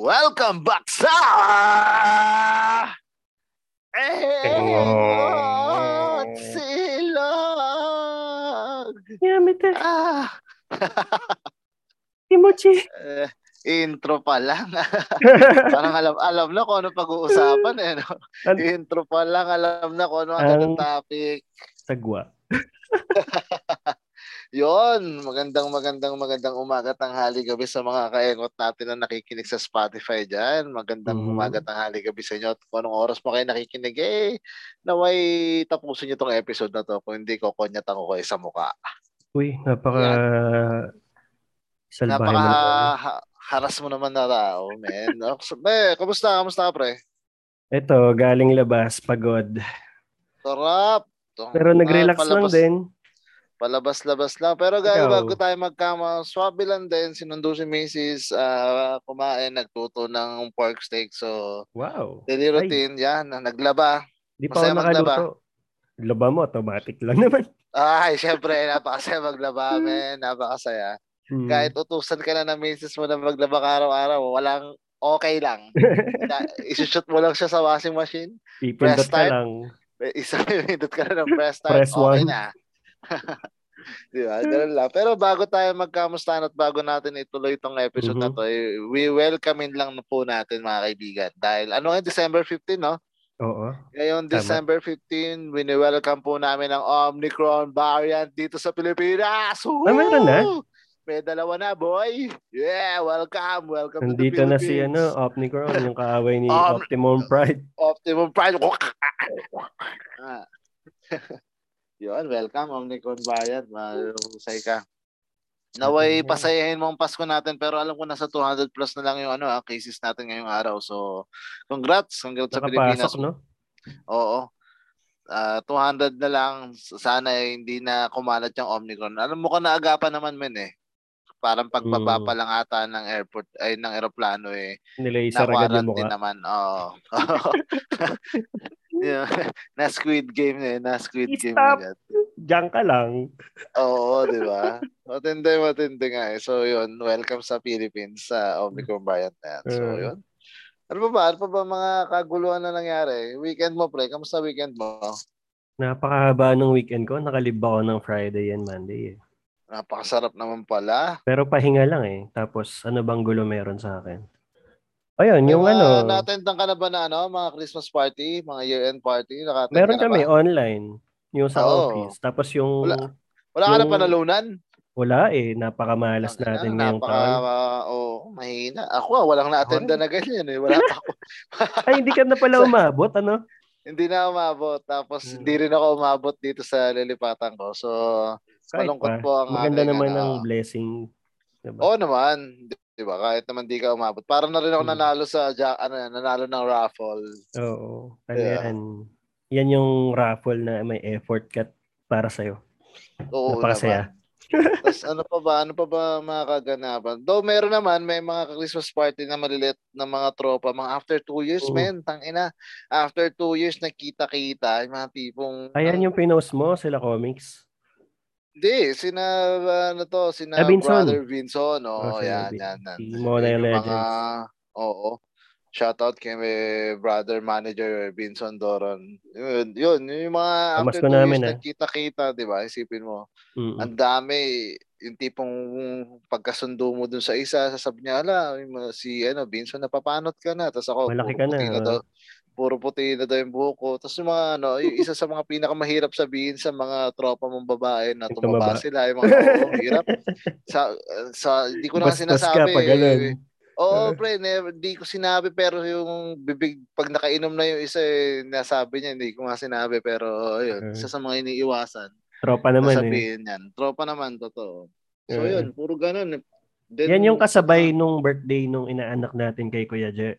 Welcome back sa Egot Silog! Yamete. Ah, Kimochi. eh, intro pa lang. Parang alam, alam na kung ano pag-uusapan eh. No? Intro pa lang, alam na kung ano ang Ang- topic. Sagwa. Yon, magandang magandang magandang umaga tanghali gabi sa mga kaengot natin na nakikinig sa Spotify diyan. Magandang Mhm. umaga tanghali gabi sa inyo. At kung anong oras pa kayo nakikinig, eh, naway tapusin niyo tong episode na to. Kung hindi, kokonyat ako kayo sa mukha. Uy, napaka... Salbahe Napaka ha- haras mo naman na tao, man. Eh, kamusta? Kamusta ka, pre? Ito, galing labas, pagod. Sarap. Pero ah, nag-relax lang palabas- din. Palabas-labas lang. Pero guys, Ikaw? bago tayo magkama, swabe lang din. Sinundo si Mrs. ah, kumain, nagtuto ng pork steak. So, Wow. daily Ay. routine, yan. Naglaba. Di pa Masaya ako nakaluto. Laba mo, automatic lang naman. Ay, syempre, napakasaya maglaba, men. Napakasaya. Hmm. Kahit utusan ka na ng Mrs. mo na maglaba ka araw-araw, walang okay lang. Isushoot mo lang siya sa washing machine. Pipindot press ka lang. Isang minute ka na ng press start, Press okay one. na. Di ba? Ganun lang. Pero bago tayo magkamustahan at bago natin ituloy itong episode na Mhm. to, eh, we welcome lang na po natin mga kaibigan. Dahil ano ngayon, December 15, no? Oo. Ngayon, Tama. December 15, wini-welcome po namin ang Omicron variant dito sa Pilipinas. Ah, meron na? Woo! May dalawa na, boy. Yeah, welcome. Welcome Nandito to the na si Philippines. ano, Opnicron, yung kaaway ni Um, Optimum Pride. Optimum Pride. Ah. Yun, welcome Omnicron Bayad. Mahusay ka. Naway pasayahin mo ang Pasko natin pero alam ko nasa 200 plus na lang yung ano ah, cases natin ngayong araw. So, congrats. Congrats sa Pilipinas. Nakapasok, no? Oo. Ah, 200 na lang. Sana eh, hindi na kumalat yung Omnicron. Alam mo ka naagapan naman men eh. Parang pagbaba Mm. pa lang ata ng airport ay ng eroplano eh Nilaser agad yung mukha. naman. Oo. yeah. na Squid Game na eh. Na Squid Game Stop. agad. Diyan ka lang. Oo, di ba? Matindi, matindi nga eh. So yun, welcome sa Philippines sa Omicron variant na yan. So Mm. yun. Ano pa ba? Ano pa ba mga kaguluhan na nangyari? Weekend mo, pre. Kamusta weekend mo? Napakahaba ng weekend ko. Nakalib ako ng Friday and Monday eh. Napakasarap naman pala. Pero pahinga lang eh. Tapos ano bang gulo meron sa akin? Ayun, yung mga ano, na-attendan ka na ba na ano, mga Christmas party, mga year-end party? Naka-attend meron ka na kami ba? online. Yung sa Oo. office. Tapos yung Wala. Wala ka na yung- panalunan? wala eh. Napakamalas Ang natin ngayong napaka, taon. oh, mahina. Ako ah, walang na-attenda na ganyan eh. Wala pa ako. Ay, hindi ka na pala umabot, ano? hindi na umabot. Tapos Hmm. hindi rin ako umabot dito sa lilipatan ko. So, Kahit malungkot pa. po ang Maganda aking, naman ano, ng blessing. Diba? Oo naman. Di, ba? Kahit naman di ka umabot. Parang na rin ako Hmm. nanalo sa, ja- ano, nanalo ng raffle. Oo. Ano Yeah. yan? Yan yung raffle na may effort cut para sa'yo. Oo Napakasaya. naman. Tapos ano pa ba? Ano pa ba mga kaganapan? Though meron naman, may mga Christmas party na malilit na mga tropa. Mga after two years, Oo. men. Tangina. After two years, nakita-kita. Yung mga tipong... Ayan yung pinost mo, sila comics. Hindi, sina ano to, sina Ah, Vinson. Brother Vinson, oh, Oh, yan, yan, yan. si Mona Yun yung Legends. Mga, oo. Shoutout kay brother manager Vinson Doron. Yun, yun, yung mga Kamas after two namin, years ah. nagkita-kita, di ba? Isipin mo. Mm-mm. Ang dami, yung tipong pagkasundo mo dun sa isa, sasabi niya, ala, si ano, Vinson, napapanot ka na. Tapos ako, Malaki ka na, na oh. daw. Puro puti na daw yung buhok ko. Tapos yung mga, ano, yung isa sa mga pinakamahirap sabihin sa mga tropa mong babae na tumaba sila. Yung mga, oo, hirap. Sa, sa, hindi ko na Bastos sinasabi. ka pag ganun. Oo, Ah. pre, never, di ko sinabi pero yung bibig, pag nakainom na yung isa, eh, nasabi niya, hindi ko nga sinabi pero ayun, Ah. isa sa mga iniiwasan. Tropa naman eh. Yan. Tropa naman, totoo. So Ah. yun, puro ganun. Then, Yan yung kasabay nung birthday nung inaanak natin kay Kuya Je.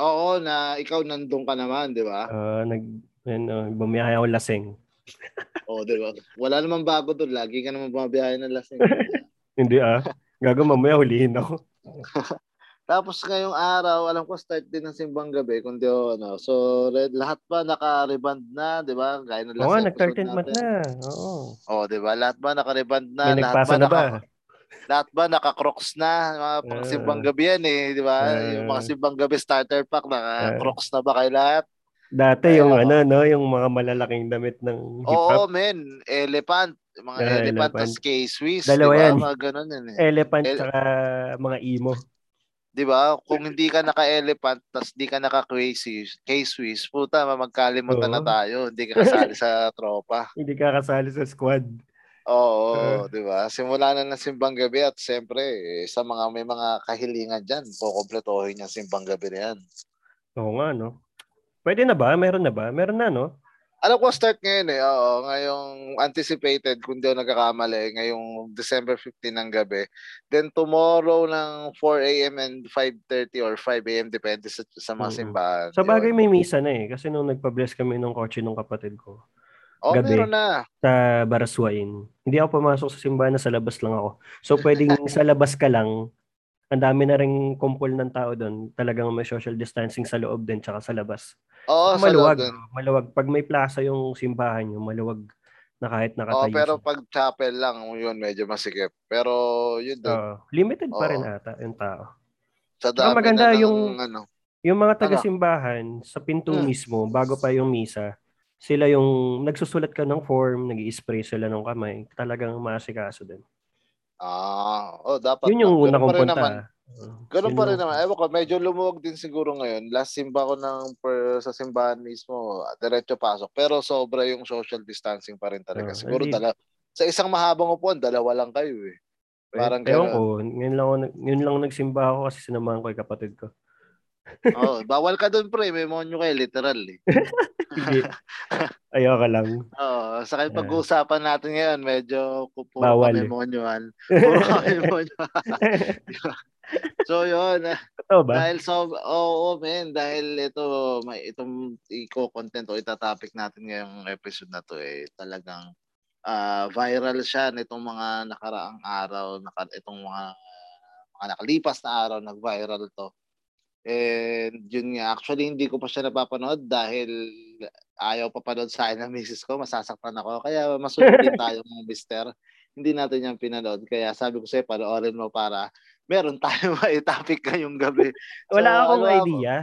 Oo, na ikaw nandun ka naman, di ba? Ah, nag, ano, bumiyahe ako lasing. Oo, di ba? Wala namang bago doon. Lagi ka naman bumabiyahe ng lasing. Hindi ah. Gago mamaya hulihin ako. Tapos ngayong araw, alam ko start din ng simbang gabi, kundi oh, ano. So, red, lahat pa naka-reband na, di ba? Gaya ng Oo last nag-13th episode month natin. na. Oo. Oo, di ba? Lahat ba naka-reband na? May lahat nagpasa na ba? naka- lahat ba naka-crocs na? Mga pang simbang gabi yan eh, di ba? Ah. yung mga simbang gabi starter pack, naka-crocs na ba kayo lahat? Dati Ay, yung ako. ano, no, yung mga malalaking damit ng hip Oo, hop. men. Elephant. Mga Ah, elephant, elephant. tas K-Swiss. Dalawa di ba? yan. Mga ganun yan eh. Elephant El- tsaka mga emo. Di ba? Kung hindi ka naka-elephant, tas di ka naka-K-Swiss, K-Swiss, puta, magkalimutan na Oo. tayo. Hindi ka kasali sa tropa. Hindi ka kasali sa squad. Oo, di ba? Simula na ng simbang gabi at siyempre, eh, sa mga may mga kahilingan dyan, kukompletohin yung simbang gabi na yan. Oo nga, no? Pwede na ba? Meron na ba? Meron na, no? Alam ko start ngayon eh. Oo, ngayong anticipated, kung di ako nagkakamali, ngayong December 15 ng gabi. Then tomorrow ng 4 a.m. and 5.30 or 5 a.m. depende sa, sa mga simbahan. Sa bagay may misa na eh. Kasi nung nagpa-bless kami ng kotse ng kapatid ko Oh, gabi. meron na. sa Baraswain, hindi ako pumasok sa simbahan na sa labas lang ako. So pwedeng sa labas ka lang, ang dami na rin kumpol ng tao doon. Talagang may social distancing sa loob din tsaka sa labas. Oo, sa maluwag. loob dun. Maluwag. Pag may plaza yung simbahan nyo, maluwag na kahit Oo, nakatayo. pero siya. pag chapel lang, yun, medyo masikip. Pero yun doon, Oo. limited pa rin Oo. ata yung tao. sa dami maganda na ng, yung- ano, Yung mga taga-simbahan, sa pinto Hmm. mismo, bago pa yung misa, sila yung nagsusulat ka ng form, nag spray sila ng kamay. Talagang maasikaso din. ah, oh, dapat. Yun yung una kong punta. naman. Oo. Ganun pa rin naman. Ewan ko, medyo lumuwag din siguro ngayon. Last simba ko ng per, sa simbahan mismo, diretso pasok. Pero sobra yung social distancing pa rin talaga. Ah, siguro hindi. dala, sa isang mahabang upuan, dalawa lang kayo eh. Parang Ewan ko, ngayon lang, ngayon lang nagsimba ako kasi sinamahan ko yung kapatid ko. Oh, bawal ka doon pre, may monyo kayo, literal eh. Ayoko lang. Oo, sa kayo Ah. pag-uusapan natin ngayon, medyo pu- puro Bawal kami eh. monyoan. Puro kami monyoan. so yun, Totoo ba? Dahil so, oo, men, dahil ito, may itong i-content o itatopic natin ngayong episode na to eh, talagang ah, viral siya nitong mga nakaraang araw, naka, itong mga mga nakalipas na araw, nag-viral to. And yun nga, actually hindi ko pa siya napapanood dahil ayaw pa panood sa akin ng misis ko, masasaktan ako. Kaya masunodin tayo mga mister. Hindi natin yan pinanood. Kaya sabi ko sa'yo, panoorin mo para meron tayo mai-topic ngayong gabi. So, Wala akong ano ako? idea.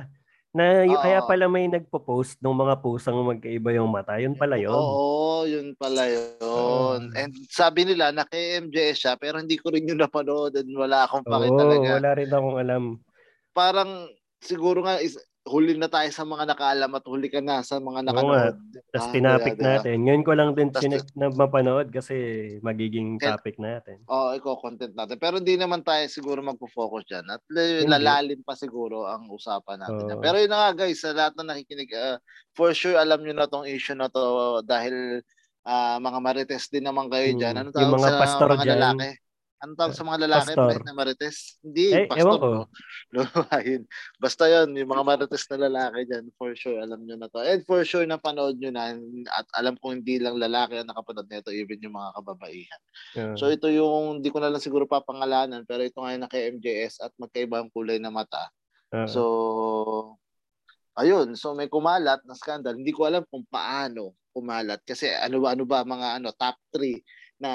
Na y- Oo. kaya pala may nagpo-post ng mga pusang magkaiba yung mata. Yun pala yun. Oo, yun pala yun. Oo. And sabi nila, naka-MJS siya, pero hindi ko rin yun napanood and wala akong pake Oo, talaga. wala rin akong alam. Parang, siguro nga, is, huli na tayo sa mga nakaalam at huli ka na sa mga Oo nakanood. Tapos Ah, tinapik diba, natin. Ngayon ko lang din sinek na mapanood kasi magiging topic natin. Oo, iko-content natin. Pero hindi naman tayo siguro magpo-focus dyan. At Hindi. lalalim pa siguro ang usapan natin. Oo. yan. Pero yun na nga guys, sa lahat na nakikinig, ah, for sure alam nyo na tong issue na to dahil ah, mga marites din naman kayo Hmm. dyan. Ano Yung tawag mga sa pastor mga dyan. lalaki? Ano tawag sa mga lalaki Pastor. pre, na marites? Hindi, Eh, pastor. ko. No? Lumahin. Basta yun, yung mga marites na lalaki dyan, for sure alam nyo na to. And for sure napanood nyo na at alam ko hindi lang lalaki ang nakapanood nito, even yung mga kababaihan. Yeah. So ito yung hindi ko na lang siguro papangalanan pero ito nga yung naka MJS at magkaiba ang kulay na mata. Oo. So ayun, so may kumalat na scandal. Hindi ko alam kung paano kumalat kasi ano ba ano ba mga ano top 3 na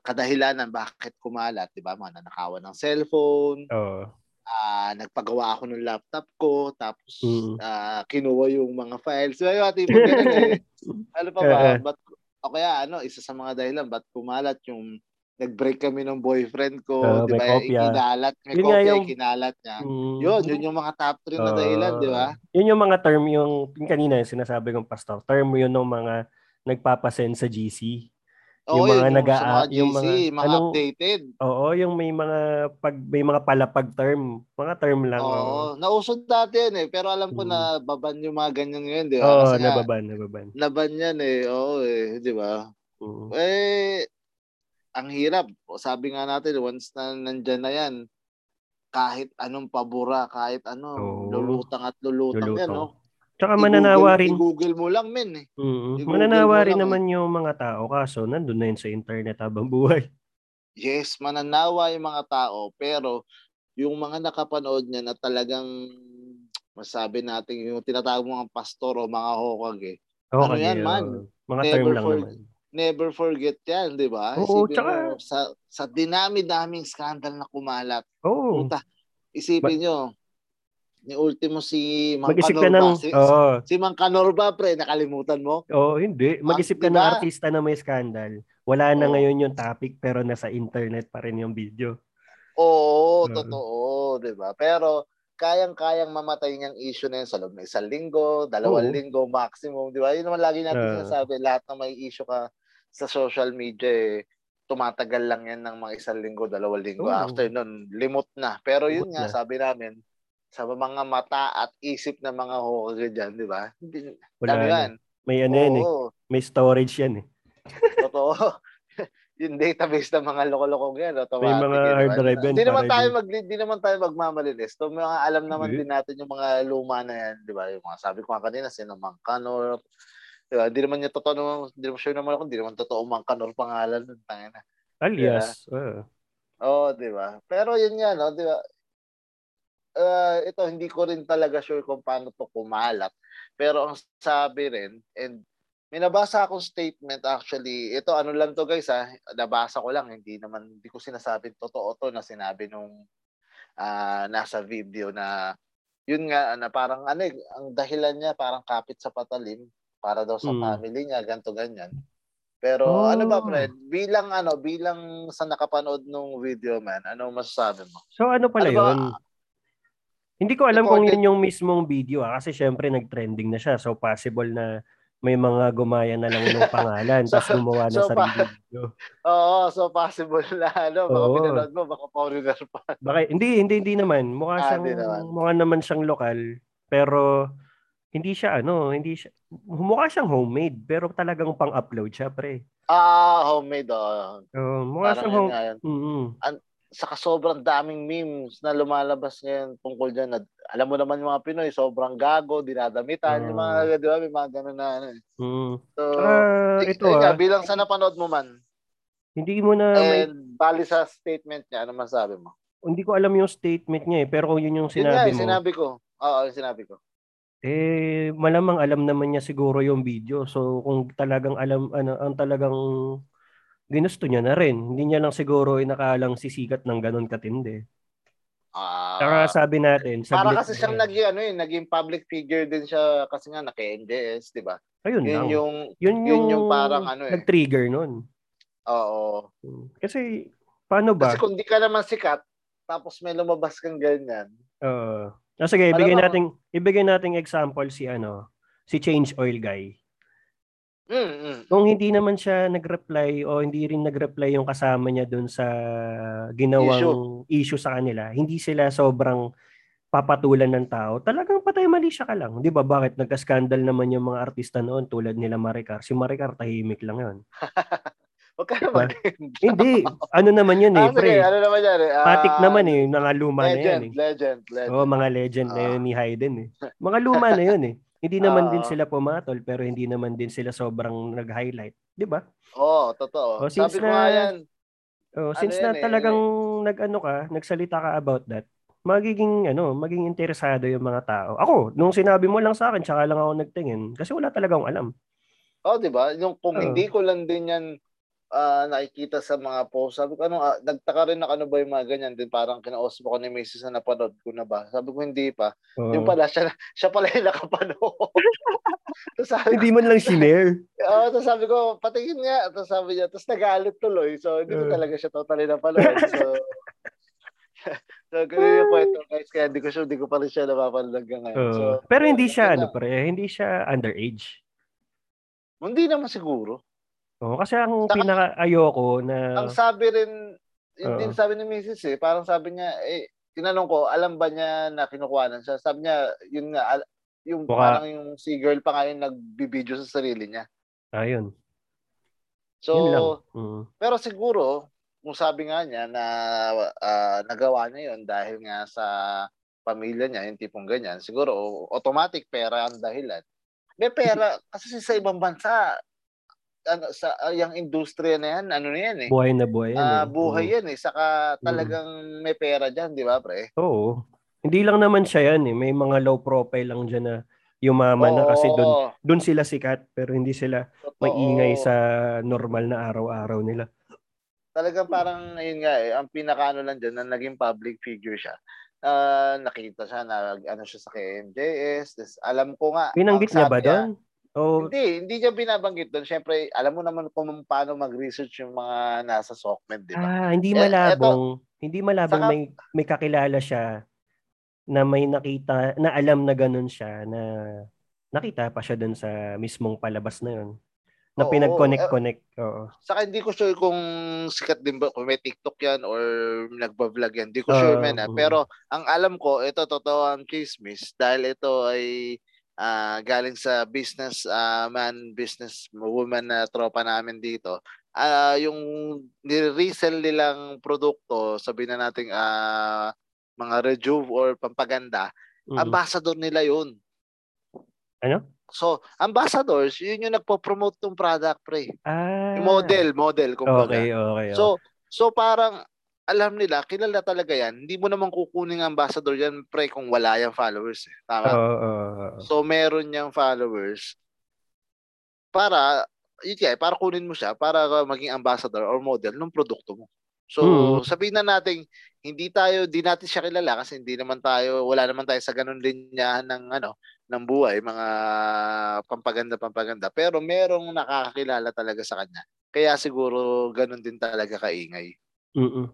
kadahilanan bakit kumalat, 'di ba? Mga nanakawan ng cellphone, Oo. ah nagpagawa ako ng laptop ko tapos Mm. ah, kinuha yung mga files. So ayun, tipo ganun eh. Ano pa ba? Eh, eh. But, o kaya ano, isa sa mga dahilan, ba't kumalat yung nag-break kami ng boyfriend ko, Oo, di ba? Ikinalat, may Yun kopya, yung- ikinalat niya. Mm. Yun, yun yung mga top 3 na dahilan, di ba? Yun yung mga term, yung, yung kanina yung sinasabi kong pastor, term yun ng mga nagpapasend sa GC. Oo, Yung mga mga yung GC, mga- mga, anong- updated. Oo, yung may mga pag may mga palapag term, mga term lang. Oo, Oo, nausod dati yan eh, pero alam ko Mm. na baban yung mga ganyan ngayon, di ba? Oo, Kasi nga, nababan, nababan. naban yan eh, oo eh, di ba? Mm. Eh, ang hirap. Sabi nga natin, once na nandyan na yan, kahit anong pabura, kahit ano, Oo. lulutang at lulutang, yan, Lulutang. no? Tsaka mananawa rin. I-Google mo lang, men, eh. Mm. i-Google Mananawa rin lang, naman yung mga tao kaso nandun na yun sa internet habang buhay. Yes, mananawa yung mga tao, pero yung mga nakapanood niya na talagang masabi natin yung tinatawag mga pastor o mga hokag eh. Oo, Ano yan, man? oo. Mga Never term lang for- naman. never forget yan, di ba? Oo, Isipin tsaka... mo, sa, sa dinami-daming scandal na kumalat. Oo. Puta, isipin nyo, ni ultimo si Mang Mag-isip ka Canorba. ng... Si, Oo. si Mang Canorba, pre, nakalimutan mo? Oo, hindi. Mag-isip ka diba? ng artista na may scandal. Wala na Oo. ngayon yung topic pero nasa internet pa rin yung video. Oo, Oo. totoo, di ba? Pero kayang-kayang mamatay niyang issue na yun sa loob ng isang linggo, dalawang Oo. linggo maximum, di ba? Yun naman lagi natin Oo. sinasabi, lahat na may issue ka sa social media, eh, tumatagal lang yan ng mga isang linggo, dalawang linggo. Oo. After nun, limot na. Pero yun Limot nga, na. sabi namin, sa mga mata at isip ng mga hukage dyan, di ba? Wala na. yan? May ano yan eh. May storage yan eh. totoo. yung database ng mga loko-lokong yan, automatic. May mga di hard drive yan Hindi naman tayo mag hindi naman tayo magmamalinis. So, mga alam naman Hindi. din natin yung mga luma na yan, di ba? Yung mga sabi ko nga kanina, sino Mang Kanor. Di ba? Hindi naman niya totoo naman, hindi naman sure naman ako, hindi naman totoo Mang Kanor pangalan nun. Tangina. Alias. oo. Oo, di ba? Pero yun nga, no, di ba? Uh, ito, hindi ko rin talaga sure kung paano to kumalat. Pero ang sabi rin, and may nabasa akong statement actually, ito ano lang to guys ha, nabasa ko lang, hindi naman, hindi ko sinasabing totoo to na sinabi nung ah, nasa video na yun nga, na parang ano eh, ang dahilan niya parang kapit sa patalim para daw sa Mm. family niya, ganto ganyan. Pero Oh. ano ba, Fred? Bilang ano, bilang sa nakapanood nung video man, ano masasabi mo? So ano pala Ano ba? Hindi ko alam kung yun yung mismong video ah, kasi syempre nag-trending na siya. So possible na may mga gumaya na lang ng pangalan So- tapos gumawa ng so sarili pa- video. Oo, so possible na ano, baka Oo. pinanood mo, baka foreigner pa. Baka hindi hindi hindi naman. Mukha Ah, siyang naman. mukha naman siyang lokal pero hindi siya ano, hindi siya mukha siyang homemade pero talagang pang-upload siya, pre. Ah, homemade, oh. Oh, mukha Parang siyang home. nga yun. Mm. Saka sobrang daming memes na lumalabas ngayon tungkol dyan. Na, alam mo naman yung mga Pinoy, sobrang gago, dinadamitan, yung mga, di ba, may mga ganun na ano. eh. Mm. So, Ah, ik- ito nga, ah, bilang sa napanood mo man, hindi mo na may, and bali sa statement niya, ano masabi mo? hindi ko alam yung statement niya eh, pero kung yun yung Yun nga, sinabi yung mo, sinabi ko. Oo, yung sinabi ko. eh malamang alam naman niya siguro yung video. So kung talagang alam ano ang talagang ginusto niya na rin. Hindi niya lang siguro inakalang sisikat ng ganun katindi. Ah, Saka sabi natin, para kasi siyang yan. naging ano eh, naging public figure din siya kasi nga naka-NDS, di ba? Ayun Yun lang. yung yun yun yung, yung parang ano eh. nag-trigger nun. oo. Kasi paano ba? Kasi kung di ka naman sikat, tapos may lumabas kang ganyan. Oo. Ah, sige, ibigay nating ibigay nating example si ano, si Change Oil guy. Mm, mm. Kung hindi naman siya nag-reply o hindi rin nag-reply yung kasama niya dun sa ginawang issue, sa kanila, hindi sila sobrang papatulan ng tao, talagang patay mali siya ka lang. Di ba? Bakit nagka-scandal naman yung mga artista noon tulad nila Maricar? Si Maricar tahimik lang yun. Huwag ka naman. hindi. Ano naman yun eh, ah, pre. ano naman yan eh. ah, Patik naman eh. Mga luma na yan Legend, eh. legend, legend. Oo, mga legend na Ah. yun ni Hayden eh. Mga luma na yun eh. Hindi naman din Ah. sila pumatol pero hindi naman din sila sobrang nag-highlight. Di ba? Oo, totoo. Oh, since Sabi ko na- nga yan. Oh, Ano since yan na eh, talagang nag-ano ka, nagsalita ka about that, magiging ano, maging interesado yung mga tao. Ako, nung sinabi mo lang sa akin, tsaka lang ako nagtingin kasi wala talaga akong alam. Oh, 'di ba? Yung kung Oo. hindi ko lang din yan ah, nakikita sa mga post, sabi ko ano, ah, nagtaka rin na ano ba yung mga ganyan din parang kinausap ko ni Mrs. na napanood ko na ba. Sabi ko hindi pa. Oo. Yung pala siya siya pala yung nakapanood. Tapos sabi hindi man lang shinare. oh, tapos sabi ko, patingin nga. Tapos sabi niya, tapos nagalit tuloy. So, hindi ko Oo. talaga siya totally napanood. So, so ganun yung kwento guys. Kaya hindi ko sure, hindi ko pa rin siya napapanood hanggang ngayon. Oo. So, pero hindi siya ano pre, hindi siya underage. Hindi naman siguro. Oo, kasi ang Saka- pinaka ayoko na ang sabi rin, yun din sabi ni Mrs. eh, parang sabi niya, eh, tinanong ko, alam ba niya na kinukuhanan siya? Sabi niya, yun nga, yung Mukha- parang yung si girl pa nga yung nagbibideo sa sarili niya. ayun. So, yun lang. Mm. pero siguro, kung sabi nga niya na ah, nagawa niya yun dahil nga sa pamilya niya, yung tipong ganyan, siguro automatic pera ang dahilan. May pera, kasi sa ibang bansa, ano, sa ah, yung industriya na yan, ano na yan eh. Buhay na buhay yan. Ah, eh. buhay Mm. yan eh. Saka talagang may pera dyan, di ba, pre? Oo. Hindi lang naman siya yan eh. May mga low profile lang dyan na Yumaman na kasi doon Oo, doon sila sikat pero hindi sila totoo. maingay sa normal na araw-araw nila. Talagang parang, ayun nga eh, ang pinakaano lang dyan, na naging public figure siya. Ah, nakita siya na ano siya sa KMJS. This, alam ko nga. Binanggit ang niya ba doon? O Hindi, hindi niya binabanggit doon. Siyempre, alam mo naman kung paano mag-research yung mga nasa SOCMED, di ba? ah, hindi Eh, malabong, hindi malabong Saka- may may kakilala siya na may nakita na alam na ganun siya na nakita pa siya doon sa mismong palabas na yun. Na Oo, pinag-connect-connect. Oo. Saka hindi ko sure kung sikat din ba, kung may TikTok yan or nagba-vlog yan. Hindi ko sure Ah, man. mm. Pero ang alam ko, ito totoo ang chismis dahil ito ay ah, galing sa business ah, man, business woman na tropa namin dito. Ah, yung ni-resell nilang produkto, sabihin na natin ah, mga rejuve or pampaganda, Mm. ambassador nila yun. Ano? So, ambassadors, yun yung nagpo-promote ng product, pre. Ah. Yung model, model, kumbaga. Okay, okay. okay. So, so parang alam nila, kilala talaga yan. Hindi mo naman kukunin ang ambassador yan, pre, kung wala yung followers. Eh. Tama? Oo, oo. So, meron niyang followers para, yun kaya, para kunin mo siya, para maging ambassador or model ng produkto mo. So, Mm. sabihin na natin, hindi tayo, di natin siya kilala kasi hindi naman tayo, wala naman tayo sa ganun linyahan ng, ano, ng buhay, mga pampaganda-pampaganda. Pero merong nakakakilala talaga sa kanya. Kaya siguro ganun din talaga kaingay. Mm-mm.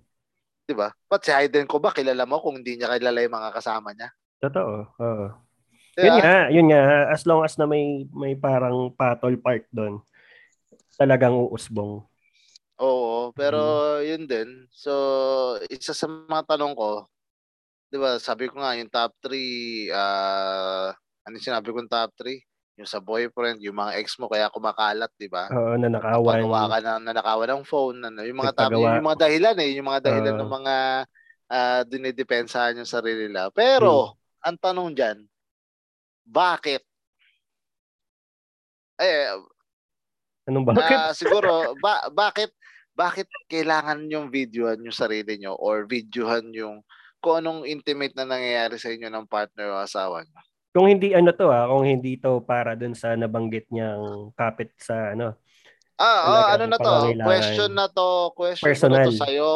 'Di ba? Pat si Hayden ko ba kilala mo kung hindi niya kilala yung mga kasama niya? Totoo. Oo. Di Yun nga, yun nga. As long as na may may parang patol part doon, talagang uusbong. Oo, pero Mm. yun din. So, isa sa mga tanong ko, 'di ba, sabi ko nga yung top 3 ah ano sinabi kong top 3? Yung sa boyfriend, yung mga ex mo kaya kumakalat, 'di ba? Oo, nanakawan. Pagawa ka na nanakawan ng phone, ano, yung mga Nagpagawa. yung mga dahilan eh, yung mga dahilan Oo. ng mga ah dinidepensahan yung sarili nila. Pero, ang tanong diyan, bakit? Eh, Anong bakit? Ah, siguro ba bakit bakit kailangan yung videohan yung sarili nyo or videohan yung kung anong intimate na nangyayari sa inyo ng partner o asawa nyo? Kung hindi ano to ah, kung hindi to para doon sa nabanggit niyang kapit sa ano. Ah, Talagang ano na to? Question na to, question Personal. na to sa'yo,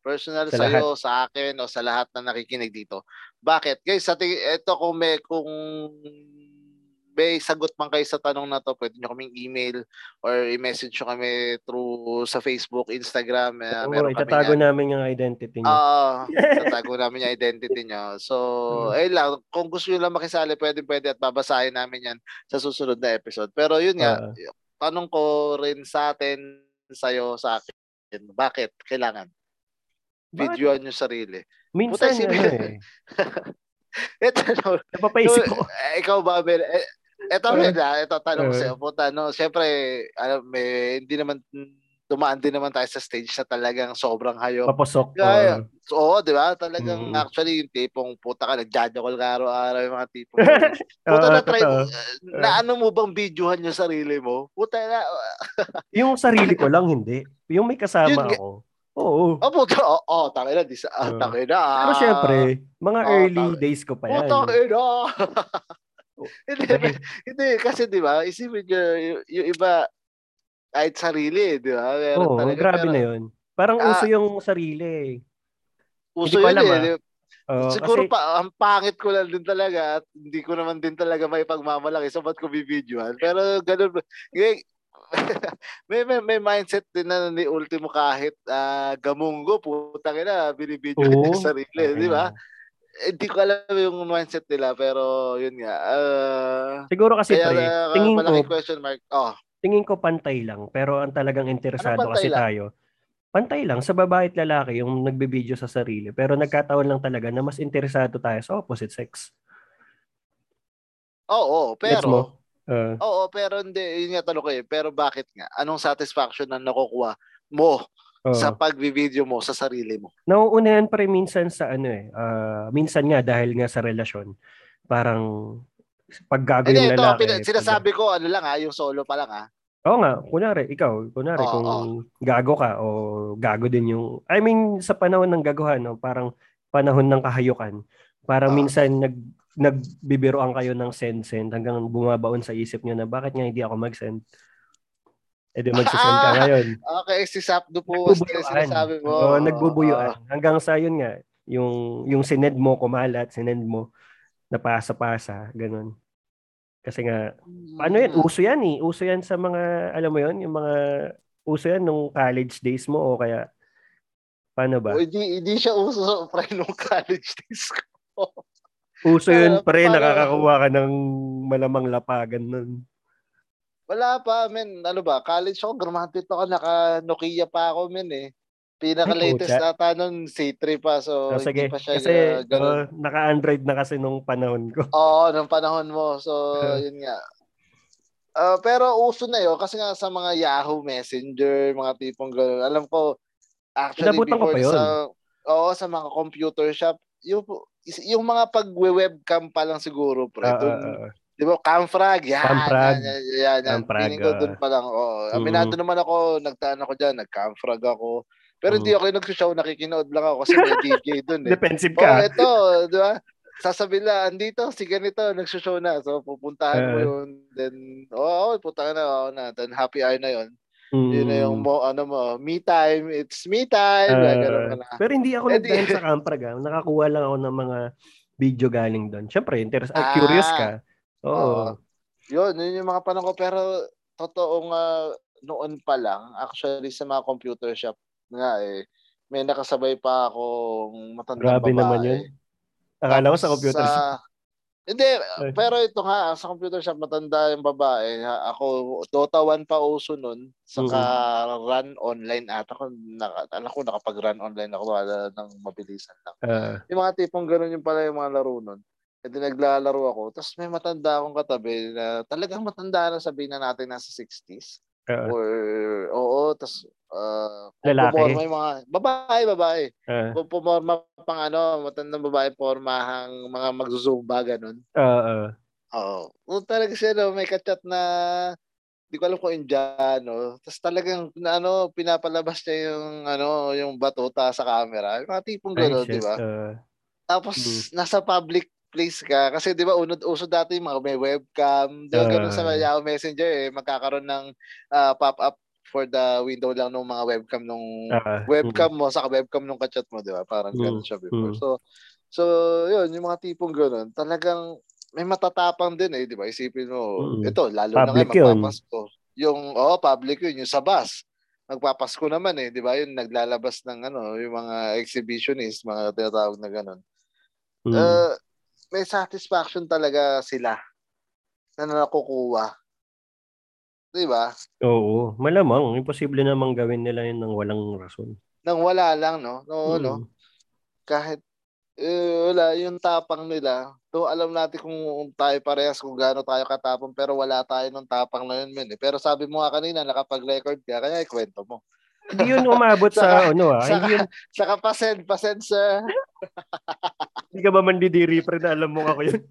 personal Sa sa sa'yo, sa akin o sa lahat na nakikinig dito. Bakit? Guys, sa ito kung may kung may sagot man kayo sa tanong na to, pwede nyo kaming email or i-message nyo kami through sa Facebook, Instagram. eh, Oo, meron kami itatago yan. namin yung identity niya. Oo, tatago namin yung identity nyo. So, Mm. ayun lang, kung gusto nyo lang makisali, pwede pwede at babasahin namin yan sa susunod na episode. Pero yun nga, Oo. tanong ko rin sa atin, sa'yo, sa akin, bakit kailangan? Videoan yung sarili. Minsan Puta, si- ano eh. Ito, no, Napapaisip ko. eh, ikaw ba, Mel? Eh, ito, Uh, Mel, ah, ito, tanong ko uh, sa'yo. Puta, no, siyempre, alam, may, hindi naman, dumaan din naman tayo sa stage na talagang sobrang hayop. Papasok. Kaya, oo. So, oo, di ba? Talagang Mm. actually yung tipong puta ka, nagjajakol ka araw-araw yung mga tipong. Oo, puta na try, totoo. na ano mo bang videohan yung sarili mo? Puta na, Yung sarili ko lang hindi. Yung may kasama Yun ako. Oo. oh puta, oh, oh tangin na, di sa, ah, Oo. tangin na. Pero syempre, mga Oo, early tama. days ko pa yan. Puta na. Oh, hindi, hindi, kasi di ba, isipin nyo, yung, yung iba, kahit sarili, di ba? Meron Oo, talaga, grabe pero na yun. Parang Ah, uso yung sarili. Uso Hindi ko yun alam, eh. Oo, Siguro kasi, pa, ang pangit ko lang din talaga at hindi ko naman din talaga may pagmamalaki so ba't ko bibidyohan. Pero ganun, may, may, may, may mindset din na ni Ultimo kahit ah, gamunggo, putang ina, binibidyo niya Oo. yung sarili, di ba? Hindi ko alam yung mindset nila pero yun nga. ah, Siguro kasi kaya pre, ah, tingin ko, question mark. Oh, tingin ko pantay lang. Pero ang talagang interesado Ano kasi lang? tayo, pantay lang sa babae at lalaki yung nagbibideo sa sarili. Pero nagkataon lang talaga na mas interesado tayo sa opposite sex. oo, pero mo? Uh, Oo, pero hindi, yun nga tanong ko eh. Pero bakit nga? Anong satisfaction na nakukuha mo oo. sa pagbi-video mo sa sarili mo? nauunahan pa rin minsan sa ano eh. ah, minsan nga dahil nga sa relasyon. Parang pag gago Hindi, yung ito, lalaki. pina- sinasabi ko, ano lang ha, yung solo pa lang ha. Oo nga, kunwari, ikaw, kunwari Oo, kung oo. gago ka o gago din yung, I mean, sa panahon ng gaguhan, no, parang panahon ng kahayukan, parang Oo. minsan nag, nagbibiroan kayo ng send-send hanggang bumabaon sa isip niyo na bakit nga hindi ako mag-send. Eh di magsisend ka ngayon. Okay, si Sapdo po sinasabi mo. Oo, nagbubuyuan. Hanggang sa yun nga, yung yung sinend mo kumalat, sinend mo napasa-pasa, ganun. Kasi nga, ano yan? Hmm. Uso yan eh. Uso yan sa mga, alam mo yon yung mga, uso yan nung college days mo o kaya, paano ba? Hindi, hindi siya uso pre nung college days ko. Uso yun, pre, nakakakuha ka ng malamang lapagan nun. Wala pa, men. Ano ba? College ako, graduate ako, naka Nokia pa ako, men eh. Pinaka-latest ata nun, C3 pa. So, oh, sige. pa siya kasi, uh, uh, naka-Android na kasi nung panahon ko. Oo, nung panahon mo. So, yun nga. Uh, pero uso na yun kasi nga sa mga Yahoo Messenger, mga tipong gano'n. Alam ko, actually, Inabutan before ko pa yun. sa, oo, sa mga computer shop, yung yung mga pag-webcam pa lang siguro, pre. Uh, dun, uh, uh, Di ba? Camfrag. Yan. Camfrag. Yan, yan, yan. Camfrag. Ko dun pa lang. Oh. Aminado mm. naman ako, nagtaan ako dyan, nag-camfrag ako. Pero hindi mm. ako yung nag-show, nakikinood lang ako kasi may DJ dun eh. Defensive ka. Oh, ito, di ba? Sasabihin lang, andito, si ganito, nag-show na. So, pupuntahan uh, mo yun. Then, oh, oh punta na, oh, na. Then, happy hour na yun. Mm. Yun na yung mo, ano mo, me time, it's me time. Uh, na. Pero hindi ako nag sa Camprag. Ah. Nakakuha lang ako ng mga video galing doon. Siyempre, interes- ah, curious ka. Oo. Uh, yun, yun yung mga panahon ko. Pero, totoong uh, noon pa lang, actually sa mga computer shop nga eh, may nakasabay pa akong matandang Grabe babae. naman yun. Akala ko sa computer sa, shop. Hindi, pero ito nga, sa computer shop, matanda yung babae. Ako, Dota 1 pa uso nun. Saka mm-hmm. run online at ako, naka, alam ko, nakapag-run online ako wala ng mabilisan lang. Uh, yung mga tipong ganun yung pala yung mga laro nun. E di naglalaro ako. Tapos may matanda akong katabi na talagang matanda na sabihin na natin nasa 60s. Uh, Or, oo, tapos uh, lalaki. Yung mga, babae, babae. Uh, kung pumorma pang ano, matandang babae, pormahang mga magzuzumba, ganun. Oo. Uh, Oo. Talaga siya, no, may kachat na, di ko alam kung Indiano. Tapos talagang, ano, pinapalabas niya yung, ano, yung batuta sa camera. Yung mga tipong gano'n, di ba? Uh, Tapos, mm. nasa public place ka. Kasi di ba unod uso dati mga may webcam. Di ba uh, ganun sa Yahoo Messenger eh magkakaroon ng uh, pop-up for the window lang ng mga webcam nung uh, webcam mo sa webcam nung kachat mo, di ba? Parang mm, ganun siya before. Mm. So so yun, yung mga tipong ganun, talagang may matatapang din eh, di ba? Isipin mo, mm. ito lalo na ngayon magpapasko. Yung oh, public yun, yung sa bus magpapasko naman eh, 'di ba? Yung naglalabas ng ano, yung mga exhibitionist, mga tinatawag na ganun. Mm. Uh, may satisfaction talaga sila na nakukuha. Di ba? Oo. Malamang. Imposible namang gawin nila yun ng walang rason. Nang wala lang, no? No, hmm. no? Kahit eh, wala, yung tapang nila. So, alam natin kung tayo parehas, kung gaano tayo katapang, pero wala tayo nung tapang na yun, men. Eh. Pero sabi mo nga kanina, nakapag-record ka, kaya ikwento mo. Hindi yun umabot sa, sa ano ah. Saka, yun... saka pasend, pasend sir. Hindi ka ba mandidiri pre na alam mo ako yun?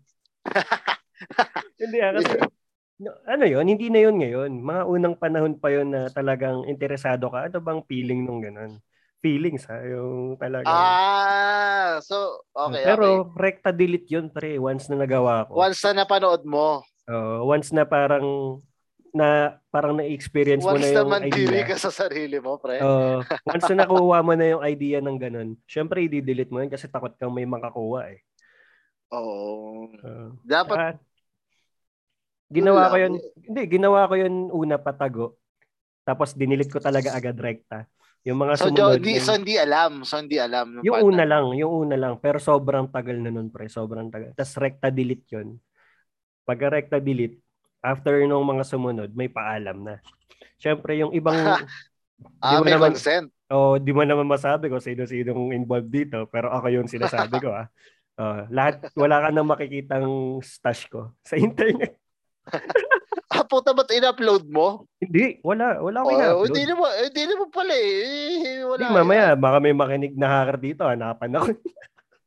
hindi ah, kasi ano yun, hindi na yun ngayon. Mga unang panahon pa yun na talagang interesado ka. Ano bang feeling nung ganun? Feelings ha, yung talaga. Ah, so, okay, Pero okay. rekta delete yun pre, once na nagawa ko. Once na napanood mo. Uh, once na parang na parang na-experience mo na yung naman idea. ka sa sarili mo, pre. Uh, once na nakuha mo na yung idea ng ganun, syempre i-delete mo yun kasi takot kang may makakuha eh. Oo. Uh, Dapat uh, ginawa ko yun, hindi, ginawa ko yun una patago. Tapos dinilit ko talaga agad rekta. Yung mga so, sumunod. Di, so, hindi alam. So, hindi alam. Yung una lang. Yung una lang. Pero sobrang tagal na nun, pre. Sobrang tagal. Tapos rekta delete yun. Pag rekta delete, after nung mga sumunod, may paalam na. Siyempre, yung ibang... ah, may naman, consent. Oh, di mo naman masabi ko sino-sinong involved dito, pero ako yung sinasabi ko ah. Uh, lahat, wala ka nang makikitang stash ko sa internet. ah, puta ba't in-upload mo? Hindi, wala. Wala ko oh, in-upload. Hindi naman, hindi naman pala eh. Wala. Hindi, mamaya, baka may makinig na hacker dito. Hanapan ako.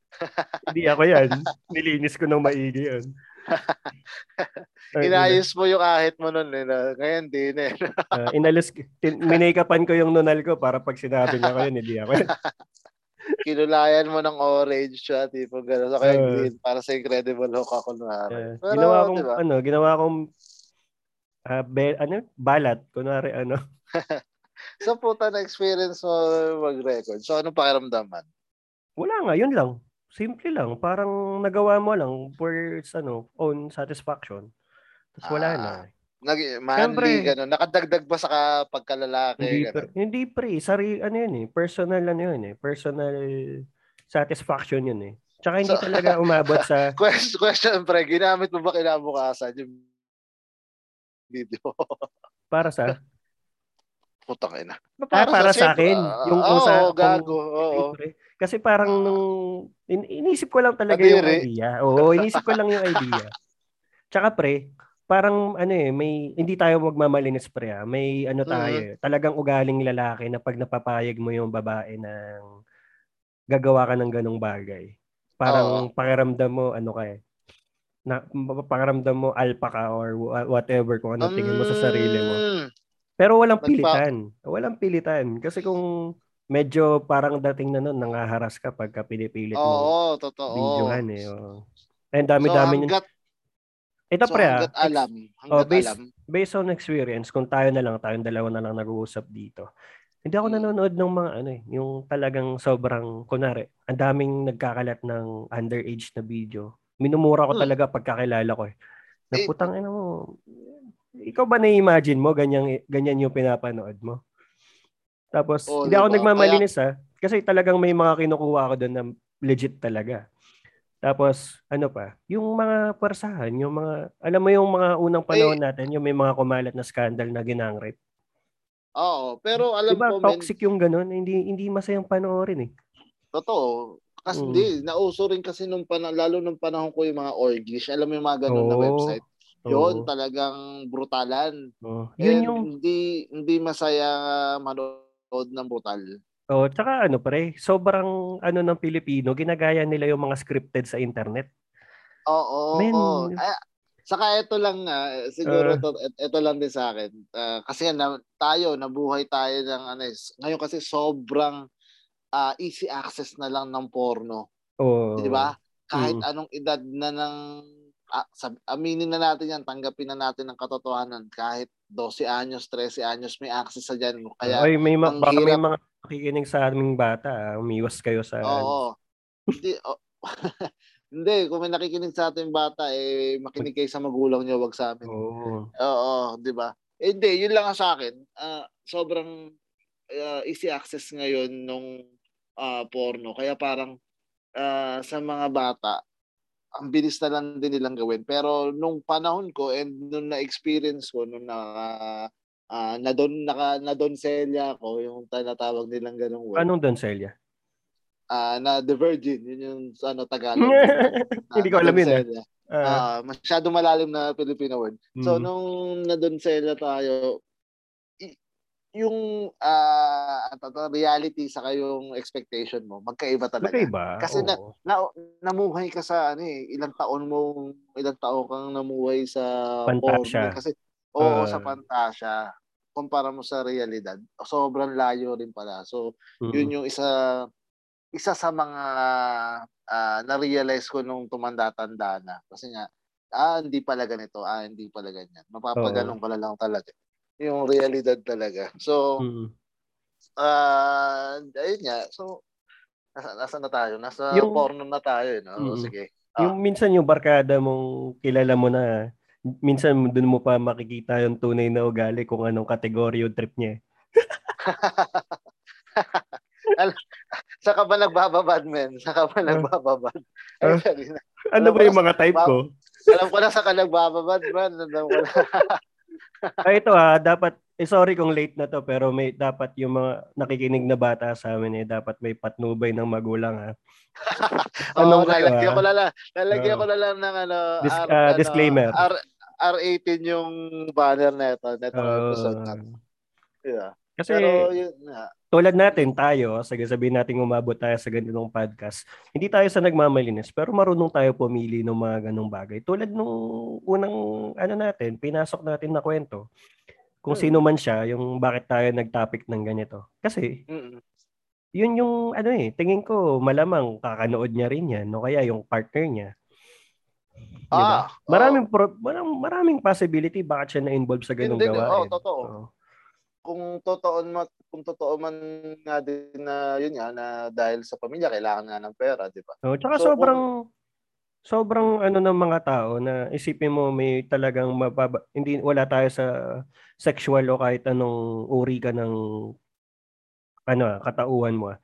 hindi ako yan. Nilinis ko ng maigi yun. Inayos mo yung ahit mo nun. Eh. Ngayon, di na. Eh. uh, inalis, minakapan ko yung nunal ko para pag sinabi niya ko yun, hindi ako. kinulayan mo ng orange siya, tipo gano'n. So, kaya uh, green, para sa Incredible Hulk ako na. Uh, Pero, ginawa kong, diba? ano, ginawa kong, uh, be, ano, balat, kunwari, ano. so, puta na experience mo mag-record. So, anong pakiramdaman? Wala nga, yun lang. Simple lang. Parang nagawa mo lang for ano, own satisfaction. Tapos wala ah. na. Nag manly Siyempre, ganun. Nakadagdag ba sa pagkalalaki? Hindi, pre, hindi pre. Sari, ano yun eh. Personal ano yun eh. Personal satisfaction yun eh. Tsaka hindi so, talaga umabot sa... question, question pre, ginamit mo ba kinabukasan yung video? para sa? Putang ina. Para, para, para sa, sa akin. Uh, yung oh, sa, gago. Oo. Kasi parang nung... In, inisip ko lang talaga Adiri. yung idea. Oo, inisip ko lang yung idea. Tsaka pre, parang ano eh, may hindi tayo magmamalinis pre ah. May ano tayo, mm-hmm. talagang ugaling lalaki na pag napapayag mo yung babae ng gagawa ka ng ganong bagay. Parang oh. pakiramdam mo ano ka eh. Na pakiramdam mo alpha ka or whatever kung ano tingin mo sa sarili mo. Pero walang pilitan. Walang pilitan kasi kung medyo parang dating na noon nangaharas ka pagka pinipilit mo. Oo, totoo. Videohan eh. Oh. And dami-dami so, hanggat, ito so, pre, ah, hanggat alam. Hanggat oh, based, alam. Based on experience, kung tayo na lang, tayong dalawa na lang nag-uusap dito. Hindi ako hmm. nanonood ng mga ano eh, yung talagang sobrang, kunari, ang daming nagkakalat ng underage na video. Minumura ko hmm. talaga pagkakilala ko eh. Naputang eh, ina mo. Ikaw ba na-imagine mo ganyan ganyan yung pinapanood mo? Tapos oh, hindi ako nagmamalinis Kaya... ha. Kasi talagang may mga kinukuha ako doon na legit talaga. Tapos, ano pa, yung mga persahan, yung mga, alam mo yung mga unang panahon Ay, natin, yung may mga kumalat na scandal na ginangrip. Oo, pero alam diba, ko, toxic men, yung ganun, hindi hindi masayang panoorin eh. Totoo. Kasi mm. hindi, nauso rin kasi nung panahon, lalo nung panahon ko yung mga orgish, alam mo yung mga ganun oh. na website. Yun, oh. talagang brutalan. Oh. Yun And yung... Hindi, hindi masaya manood ng brutal. Oh, tsaka ano pre, sobrang ano ng Pilipino, ginagaya nila yung mga scripted sa internet. Oo. Men, oo. Ay, saka ito lang uh, siguro uh, to, ito lang din sa akin. Uh, kasi na, tayo nabuhay tayo ng ano, eh, ngayon kasi sobrang uh, easy access na lang ng porno. Oh. 'Di ba? Kahit mm. anong edad na ng ah, aminin na natin yan, tanggapin na natin ang katotohanan. Kahit 12 anyos, 13 anyos, may access sa dyan. Kaya, Oy, may, ma- baka hirap... may mga nakikinig sa aming bata, ah. umiwas kayo sa... Oo. Hindi, oh, hindi, kung may nakikinig sa ating bata, eh, makinig kayo sa magulang niyo, wag sa amin. Oo. Oo, di ba? Eh, hindi, yun lang sa akin. Uh, sobrang uh, easy access ngayon nung uh, porno. Kaya parang uh, sa mga bata, ang bilis na lang din nilang gawin. Pero nung panahon ko and nung na-experience ko, nung na uh, na don naka na donselya ko yung tinatawag nilang ganung word. Anong donselya? Ah, uh, na the virgin, yun yung ano Tagalog. Hindi ko alam yun. Uh, uh, masyado malalim na Filipino word. Mm-hmm. So nung na donselya tayo, yung uh, reality sa yung expectation mo, magkaiba talaga. Magkaiba. Kasi na, na, namuhay ka sa ano eh, ilang taon mo, ilang taon kang namuhay sa Pantasya. Kasi oo, uh, sa pantasya kumpara mo sa realidad, sobrang layo rin pala. So, mm-hmm. yun yung isa isa sa mga uh, na-realize ko nung tumanda-tanda na. Kasi nga, ah, hindi pala ganito, ah, hindi pala ganyan. Mapapaganong ka lang talaga. Yung realidad talaga. So, mm-hmm. uh, ayun nga. So, nasa, nasa na tayo? Nasa yung, porno na tayo. No? Mm-hmm. Sige. Ah. Yung minsan yung barkada mong kilala mo na minsan doon mo pa makikita yung tunay na ugali kung anong kategory yung trip niya. Saka ba nagbababad, men? Saka ba nagbababad? Uh, ano ba yung mga type ko? Alam ko na sa nagbababad, man. Alam ko na. Ay, ito ha, dapat, eh, sorry kung late na to, pero may dapat yung mga nakikinig na bata sa amin eh, dapat may patnubay ng magulang ha. Anong oh, lalagyan ko na lang, lalagyan uh, ko na lang ng ano, dis, uh, ano, disclaimer. R, R18 yung banner na ito, na itong uh, episode na. Yeah. Kasi, Pero, yun, yeah. tulad natin, tayo, sige sabihin natin umabot tayo sa ganitong podcast, hindi tayo sa nagmamalinis, pero marunong tayo pumili ng mga ganong bagay. Tulad nung unang, ano natin, pinasok natin na kwento, kung hmm. sino man siya, yung bakit tayo nag-topic ng ganito. Kasi, mm yun yung ano eh, tingin ko malamang kakanood niya rin yan, no kaya yung partner niya. Diba? Ah, maraming oh. pro, maraming, maraming possibility bakit siya na-involve sa ganung gawain. Oh, totoo. Oh. Kung totoo man kung totoo man nga din na yun nga na dahil sa pamilya kailangan nga ng pera, di ba? Oh, tsaka so, sobrang kung, sobrang ano ng mga tao na isipin mo may talagang mababa, hindi wala tayo sa sexual o kahit anong uri ka ng ano, katauhan mo.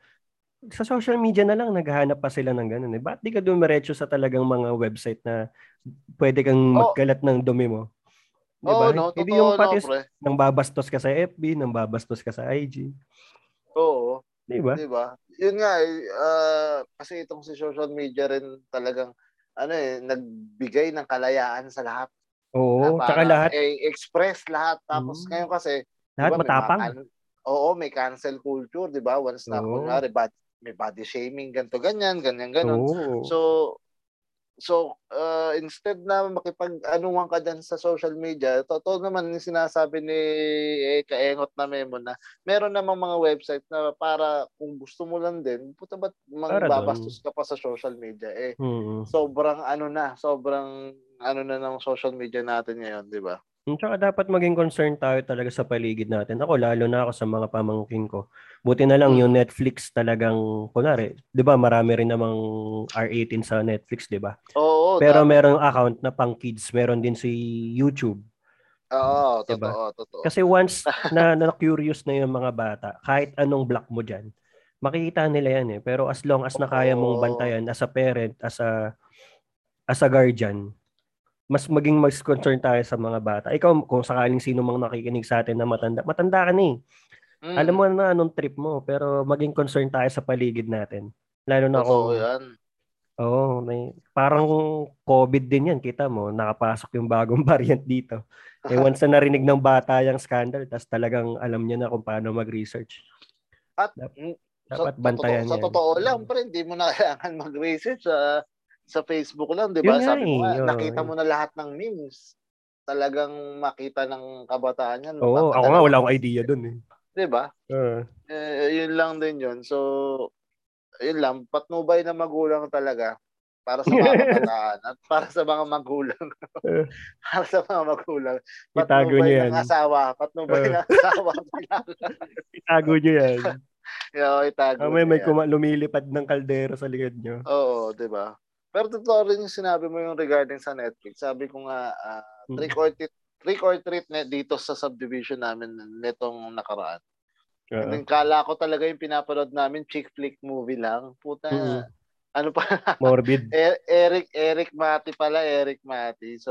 Sa social media na lang naghahanap pa sila ng ganun eh. Ba't di ka dumiretso sa talagang mga website na pwede kang oh. magkalat ng dumi mo? Diba? Oh, no, Hindi yung pati no, nang babastos ka sa FB, nang babastos ka sa IG. Oo. Di ba? Di ba? Yun nga, uh, kasi itong si social media rin talagang ano eh, nagbigay ng kalayaan sa lahat. Oo, tsaka lahat. Eh, express lahat. Tapos mm. ngayon kasi, lahat diba, matapang. May oo, may cancel culture, di ba? Once na, Oo. kunwari, bad, may body shaming, ganto ganyan, ganyan, ganon. So, so uh, instead na makipag-anuhan ka dyan sa social media, totoo naman yung sinasabi ni eh, Kaengot na memo na meron namang mga website na para kung gusto mo lang din, puta ba't magbabastos ka pa sa social media? Eh, mm-hmm. sobrang ano na, sobrang ano na ng social media natin ngayon, di ba? Hmm, tsaka dapat maging concern tayo talaga sa paligid natin. Ako, lalo na ako sa mga pamangkin ko. Buti na lang yung hmm. Netflix talagang, kunwari, di ba marami rin namang R18 sa Netflix, di ba? Oo. Pero dapat. merong account na pang kids, meron din si YouTube. Oo, diba? totoo, totoo. Kasi once na, na curious na yung mga bata, kahit anong block mo dyan, makikita nila yan eh. Pero as long as na kaya mong bantayan as a parent, as a as a guardian, mas maging mas concern tayo sa mga bata. Ikaw, kung sakaling sino mang nakikinig sa atin na matanda, matanda ka na eh. Mm. Alam mo na anong trip mo, pero maging concern tayo sa paligid natin. Lalo na kung... yan. Oo, may, parang COVID din yan, kita mo, nakapasok yung bagong variant dito. Eh once na narinig ng bata yung scandal, tas talagang alam niya na kung paano mag-research. At dapat, dapat bantayan sa totoo, yan. Sa totoo lang, pero hindi mo na kailangan mag-research. Uh, sa Facebook lang, 'di ba? Sabi mo, eh, nakita mo na lahat ng memes. Talagang makita ng kabataan yan. Oo, ako nga wala akong idea doon eh. 'Di ba? Uh. Eh, yun lang din yun. So, yun lang, patnubay na magulang talaga para sa mga kabataan at para sa mga magulang. para sa mga magulang. Itago niyo yan. Ng asawa. Patnubay uh. ng asawa. itago niyo yan. Yo, itago. Ah, may may kuma- lumilipad ng kaldero sa likod niyo. Oo, 'di ba? Pero totoo rin yung sinabi mo yung regarding sa Netflix. Sabi ko nga, uh, trick or treat, trick or treat net dito sa subdivision namin nitong nakaraan. Uh-huh. And then, kala ko talaga yung pinapanood namin, chick flick movie lang. Puta, mm-hmm. ano pa? Morbid. er- Eric, Eric Mati pala, Eric Mati. So,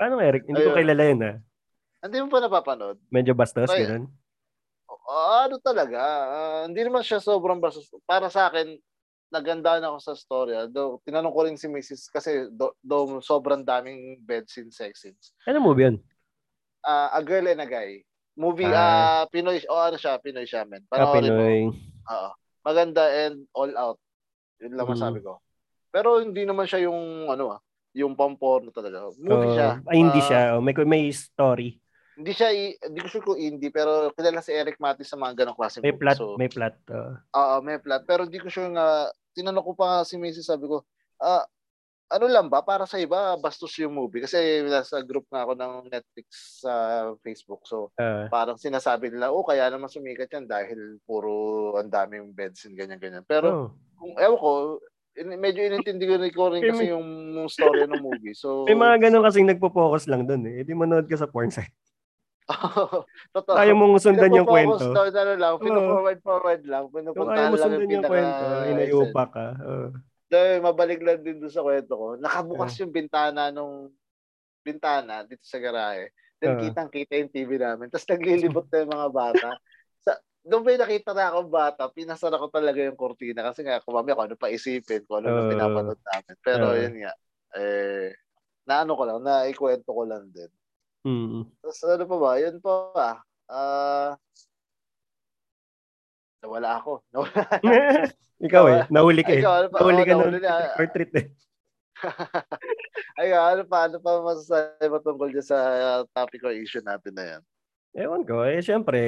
Paano Eric? Hindi ayun. ko kilala yun ah. Hindi mo pa napapanood? Medyo bastos, so, ganun? Uh, ano talaga? Uh, hindi naman siya sobrang bastos. Para sa akin, naganda na ako sa storya. Do, tinanong ko rin si Mrs. kasi do, do sobrang daming bed scene, sex scenes. Ano movie yun? Uh, a Girl and a Guy. Movie, ah. uh, Pinoy, o oh, ano siya, Pinoy siya, men. Ah, Pinoy. Oo. Maganda and all out. Yun lang mm. masabi ko. Pero hindi naman siya yung, ano ah, yung pamporno talaga. Movie uh, siya. Ay, hindi uh, siya. Oh, may, may story. Hindi siya, hindi ko sure kung indie, pero kilala si Eric Matis sa mga ganong klase. May plot, so, may plot. Oo, uh, uh, may plot. Pero hindi ko sure nga, tinanong ko pa si Mrs. sabi ko, ah, uh, ano lang ba, para sa iba, bastos yung movie. Kasi nasa group nga ako ng Netflix sa uh, Facebook. So, uh, parang sinasabi nila, oh, kaya naman sumikat yan dahil puro ang daming beds and ganyan-ganyan. Pero, oh. kung, ewan ko, medyo inintindi ko rin kasi yung, yung story ng movie. So, may mga ganun kasing nagpo-focus lang doon eh. Hindi manood ka sa porn site. Totoo. Ayaw mong sundan yung kwento. Start, ano lang, pino-forward forward lang. Pinupuntahan lang yung pinaka... yung kwento, inayupa ka. Uh. Dahil mabalik lang din doon sa kwento ko. Nakabukas uh. yung bintana nung bintana dito sa garahe. Then uh. kitang-kita yung TV namin. Tapos naglilibot na yung mga bata. sa, doon may nakita na akong bata, pinasara ko talaga yung kortina kasi nga kumami ako ano pa isipin ko ano uh, na pinapanood namin. Pero uh, yun nga, eh, naano ko lang, naikwento ko lang din. Mm. Tapos ano pa ba? Yun pa. Ah, uh, nawala ako. Nawala. Ikaw eh. Nahuli ka eh. Ikaw, ano pa? Nahuli ka oh, na or treat eh. Ay, ano pa, ano pa masasabi mo tungkol dyan sa topic or issue natin na yan? Ewan ko. Eh, syempre,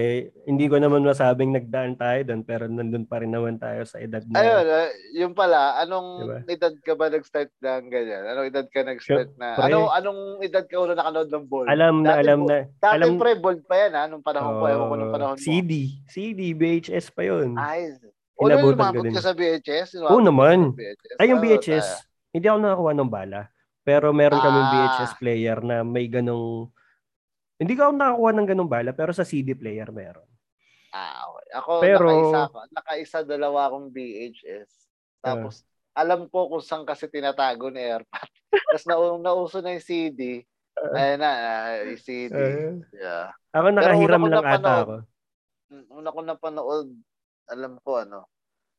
hindi ko naman masabing nagdaan tayo doon, pero nandun pa rin naman tayo sa edad na... Ayun, uh, yung pala, anong diba? edad ka ba nag-start ng ganyan? Anong edad ka nag-start na... Ano, anong edad ka una nakanood ng ball? Alam na, dati alam na. Dati alam, pre, bold pa yan ha, nung panahon oh, ko. Ewan ko nung panahon mo. CD. CD, VHS pa yun. Ay, o ano lumabot ka sa VHS? Oo naman. Ay, yung VHS, oh, hindi ako nakakuha ng bala. Pero meron ah. kaming VHS player na may ganong hindi ko ako nakakuha ng ganung bala, pero sa CD player meron. Ah, okay. Ako, pero, nakaisa, ako. nakaisa dalawa akong VHS. Tapos, uh, alam ko kung saan kasi tinatago ni AirPod. Tapos na, nauso na yung CD. Uh, Ayun na, uh, yung CD. Uh, yeah. Ako nakahiram lang ata ako. Mm, una ko napanood, alam ko ano,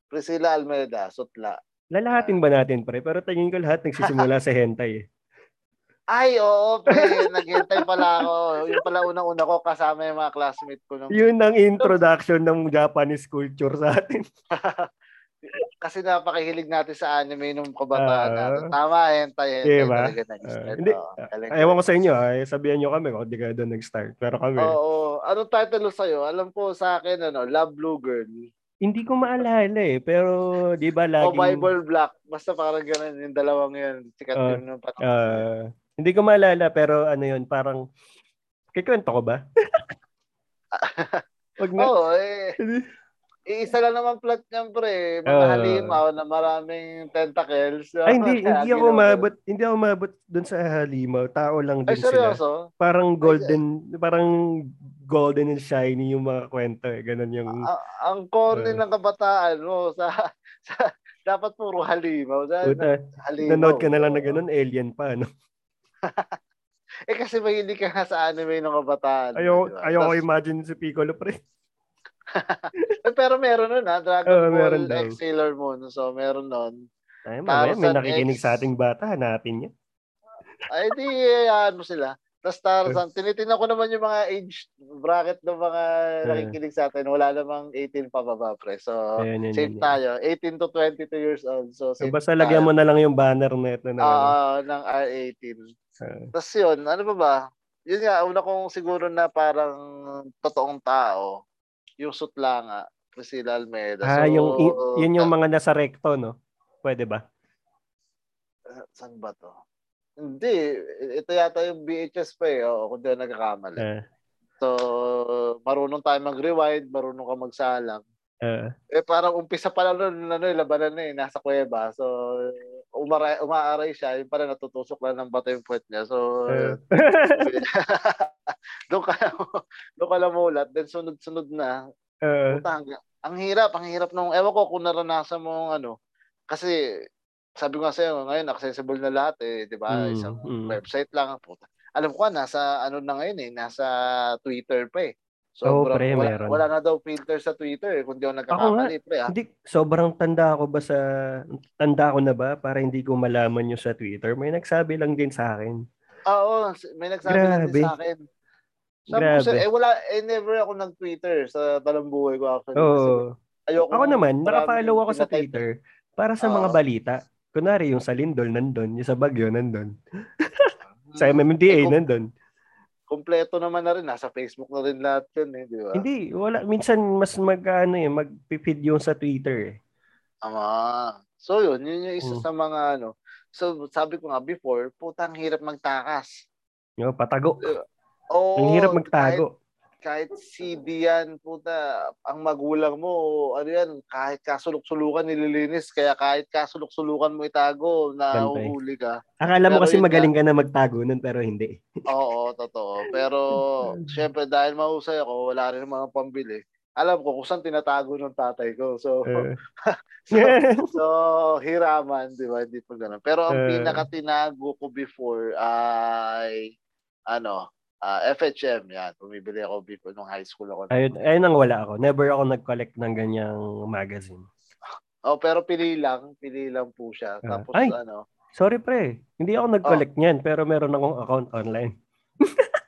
Priscilla Almeida, Sutla. Lalahatin ba natin, pre? Pero tingin ko lahat nagsisimula sa hentai eh. Ay, oo, pre. Naghintay pala ako. Yung pala unang-una ko kasama yung mga classmate ko. Nung... Yun ang introduction ng Japanese culture sa atin. Kasi napakahilig natin sa anime nung kabataan uh, natin. Tama, hentai, hentai diba? talaga nag-start. Uh, hindi, uh, ewan ko sa inyo, ay, sabihan nyo kami kung di ka doon nag-start. Pero kami. Oo, oo. Anong title sa'yo? Alam ko sa akin, ano, Love Blue Girl. Hindi ko maalala eh, pero di ba laging... O Bible Black. Basta parang ganun yung dalawang yun. Sikat uh, yun nung panahon. Uh, hindi ko maalala, pero ano yun, parang, kikwento ko ba? Wag na. Oo, eh. Iisa lang naman plot niyan, pre. Mga uh, halimaw na maraming tentacles. Ay, hindi, hindi ako umabot, hindi ako umabot doon sa halimaw. Tao lang din Ay, seryoso? sila. Parang golden, Ay, parang golden and shiny yung mga kwento eh. Ganun yung... Uh, ang corny uh, ng kabataan mo sa, sa dapat puro halimaw. Puta, halimaw. Nanood ka na lang na ganun, alien pa, no? eh kasi mahilig ka nga sa anime ng kabataan. Ayaw, diba? ayaw ko imagine si Piccolo pre. Pero meron nun ha, Dragon oh, Ball X Sailor Moon. So meron nun. Ay, mamaya, may nakikinig X... sa ating bata, hanapin niya. Ay, di, ano sila. Tapos Tarzan, tinitingnan ko naman yung mga age bracket ng mga nakikinig sa atin. Wala namang 18 pa baba, pre. So, ayan, yan, same yan, tayo. 18 to 22 years old. So, so basta tayo. lagyan mo na lang yung banner na ito. Na, uh, ng R18. Uh, Tapos yun, ano ba ba? Yun nga, una kong siguro na parang totoong tao. Yung sutla nga. Priscilla Almeida. Ah, so, yung, yun yung mga nasa recto, no? Pwede ba? Uh, saan ba to? Hindi. Ito yata yung VHS pa eh. O, kung di nagkakamali. Uh. So, marunong tayo mag-rewind, marunong ka magsalang. Uh. Eh, parang umpisa pa lang nun, ano, labanan na eh, nasa kuweba. So, umara, umaaray siya, yung parang natutusok lang ng bato yung puwet niya. So, doon ka, doon ka namulat. Then, sunod-sunod na. Uh. Puta, ang hirap, ang hirap nung, ewan ko kung naranasan mo ano, kasi sabi ko nga sa'yo, ngayon accessible na lahat eh, 'di ba? Mm, Isang mm. website lang puta. Alam ko nasa ano na ngayon eh, nasa Twitter pa eh. So, oh, pre, wala, meron. wala na daw filter sa Twitter eh, kung di ako nagkakamali, pre. Ah. Hindi, sobrang tanda ako ba sa, tanda ko na ba para hindi ko malaman yung sa Twitter? May nagsabi lang din sa akin. Ah, oo, may nagsabi Grabe. lang din sa akin. Sabi Grabe. Ko, eh, wala, eh, never ako nag-Twitter sa talang buhay ko actually. Oh. ayoko ako naman, naka-follow ako sa Twitter para sa uh, mga balita. Kunwari, yung sa Lindol nandun, yung sa Bagyo nandun. sa MMDA eh, nandun. Kompleto naman na rin. Nasa Facebook na rin lahat yun eh, di ba? Hindi, wala. Minsan mas mag, ano eh, mag-feed yung sa Twitter eh. Ama. So yun, yun yung isa hmm. sa mga ano. So sabi ko nga before, putang hirap magtakas. Yo, patago. Uh, oh, Ang hirap magtago kahit CD yan, puta, ang magulang mo, ano yan, kahit kasulok-sulukan nililinis, kaya kahit kasulok-sulukan mo itago, na uhuli ka. Akala mo kasi magaling ka na magtago nun, pero hindi. Oo, totoo. Pero, syempre, dahil mahusay ako, wala rin mga pambili. Alam ko kung saan tinatago ng tatay ko. So, uh. so, so, hiraman, di ba? Hindi pa ganun. Pero ang uh. pinaka-tinago ko before ay, ano, uh, ah, FHM, yan. Bumibili ako before nung high school ako. Ayun, ayun ang wala ako. Never ako nag-collect ng ganyang magazine. Oh, pero pili lang. Pili lang po siya. Uh, Tapos ay, ano. Sorry pre. Hindi ako nag-collect oh. niyan pero meron akong account online.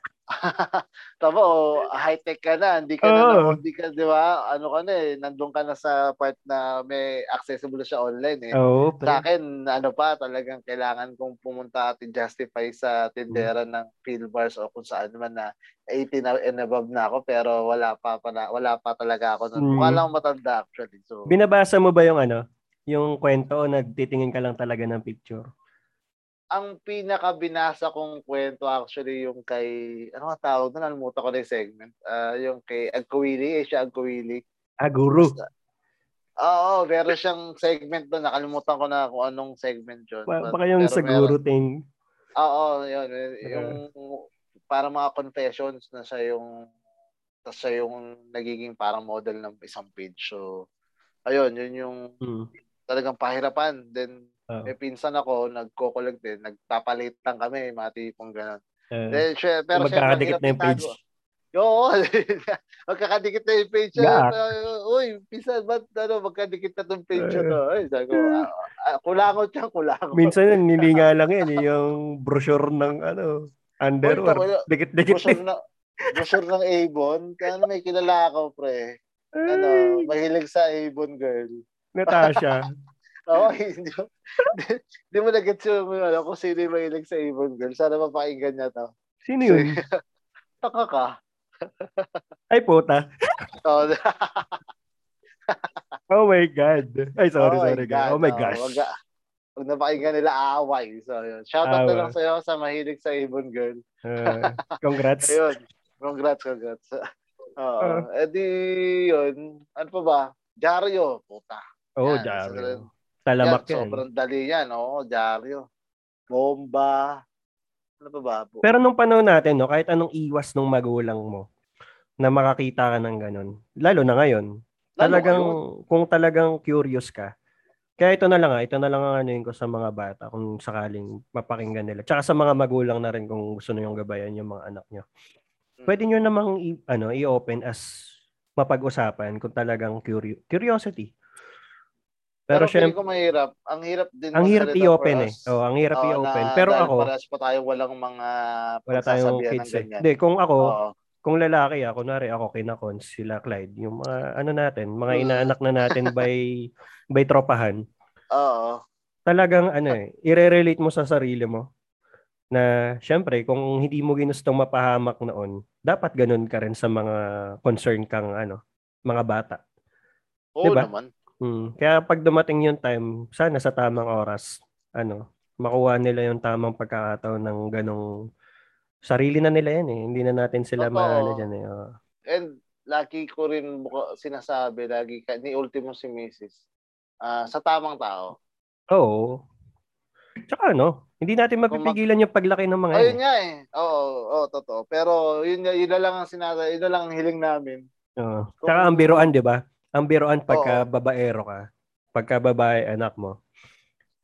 Tama, oh, high-tech ka na. Hindi ka oh. na, hindi ka, di ba? Ano ka na eh, nandun ka na sa part na may accessible siya online eh. Oh, sa akin, ano pa, talagang kailangan kong pumunta at justify sa tindera mm. ng field bars o kung saan man na 18 and above na ako pero wala pa pala, wala pa talaga ako nun. Mm. Mukha lang matanda actually. So, Binabasa mo ba yung ano? Yung kwento o nagtitingin ka lang talaga ng picture? Ang pinaka binasa kong kwento actually yung kay ano nga tawag doon nalimutan ko na yung segment uh, yung kay Agkawili eh siya Agkawili Aguru Oo, meron siyang segment doon. Nakalimutan ko na kung anong segment yun. Pa- baka yung sa guru thing. Oo, yun. Yung para mga confessions na siya yung tapos siya yung nagiging parang model ng isang page. So, ayun, yun yung hmm. talagang pahirapan. Then, Uh, may pinsan ako, nagko-collect din, nagpapalit lang kami, mati pong gano'n. Uh, Then, syempre, pero magkakadikit na yung page. Oo, magkakadikit na yung page. Yeah. Uh, uy, pinsan, ba't ano, magkadikit na tong page uh, to? Ay, sabi ko, uh, kulangot yan, kulangot. Minsan, nilinga lang yan, eh, yung brochure ng ano, underwear. Dikit-dikit. Brochure, na, brochure ng Avon. Kaya may kilala ako, pre. Ano, mahilig sa Avon girl. Natasha. Oo, hindi mo, hindi mo nag-gets yung ano, kung sino yung mahilig sa Avon Girl. Sana mapakinggan niya to. Sino yun? Taka ka. Ay, puta. oh, oh my God. Ay, sorry, oh sorry. God. Oh my gosh. Oh, wag, wag na pakinggan nila aaway. So, yun. Shoutout na lang sa'yo sa mahilig sa Avon Girl. uh, congrats. Ayun. Congrats, congrats. Oo. Uh, eh di, yun. Ano pa ba? Dario. Puta. Oh, yan, Dario. Talamak yan. Sobrang dali yan, oo, Dario. Bomba. Ano ba ba? Pero nung panahon natin, no, kahit anong iwas ng magulang mo na makakita ka ng ganun, lalo na ngayon, lalo talagang, ngayon. kung talagang curious ka, kaya ito na lang, ito na lang ang ano ko sa mga bata kung sakaling mapakinggan nila. Tsaka sa mga magulang na rin kung gusto nyo yung gabayan yung mga anak nyo. Hmm. Pwede nyo namang i- ano, i-open as mapag-usapan kung talagang curi- curiosity. Pero, Pero syempre ko mahirap. Ang hirap din Ang hirap i-open eh. Oh, ang hirap oh, i-open. Na, Pero ako parehas pa tayo walang mga wala tayong kids eh. Hindi, kung ako oh. kung lalaki ako, kunwari ako kina Cons, sila Clyde, yung mga ano natin, mga hmm. inaanak na natin by by tropahan. Oo. Talagang ano eh, i-relate mo sa sarili mo na syempre kung hindi mo ginustong mapahamak noon, dapat ganun ka rin sa mga concern kang ano, mga bata. Oo diba? naman. Hmm. Kaya pag dumating yung time, sana sa tamang oras, ano, makuha nila yung tamang pagkakataon ng ganong sarili na nila yan eh. Hindi na natin sila Totoo. maano dyan eh. Oh. And lagi ko rin sinasabi, lagi ka, ni ultimo si Mrs. Uh, sa tamang tao. Oo. Tsaka ano, hindi natin mapipigilan yung paglaki ng mga Ayun nga eh. Oo, oo, totoo. Pero yun, yun na lang ang sinasa, yun na lang ang hiling namin. Oo. Tsaka ang biroan, di ba? Ang biroan pagka Oo. babaero ka, pagka babae anak mo,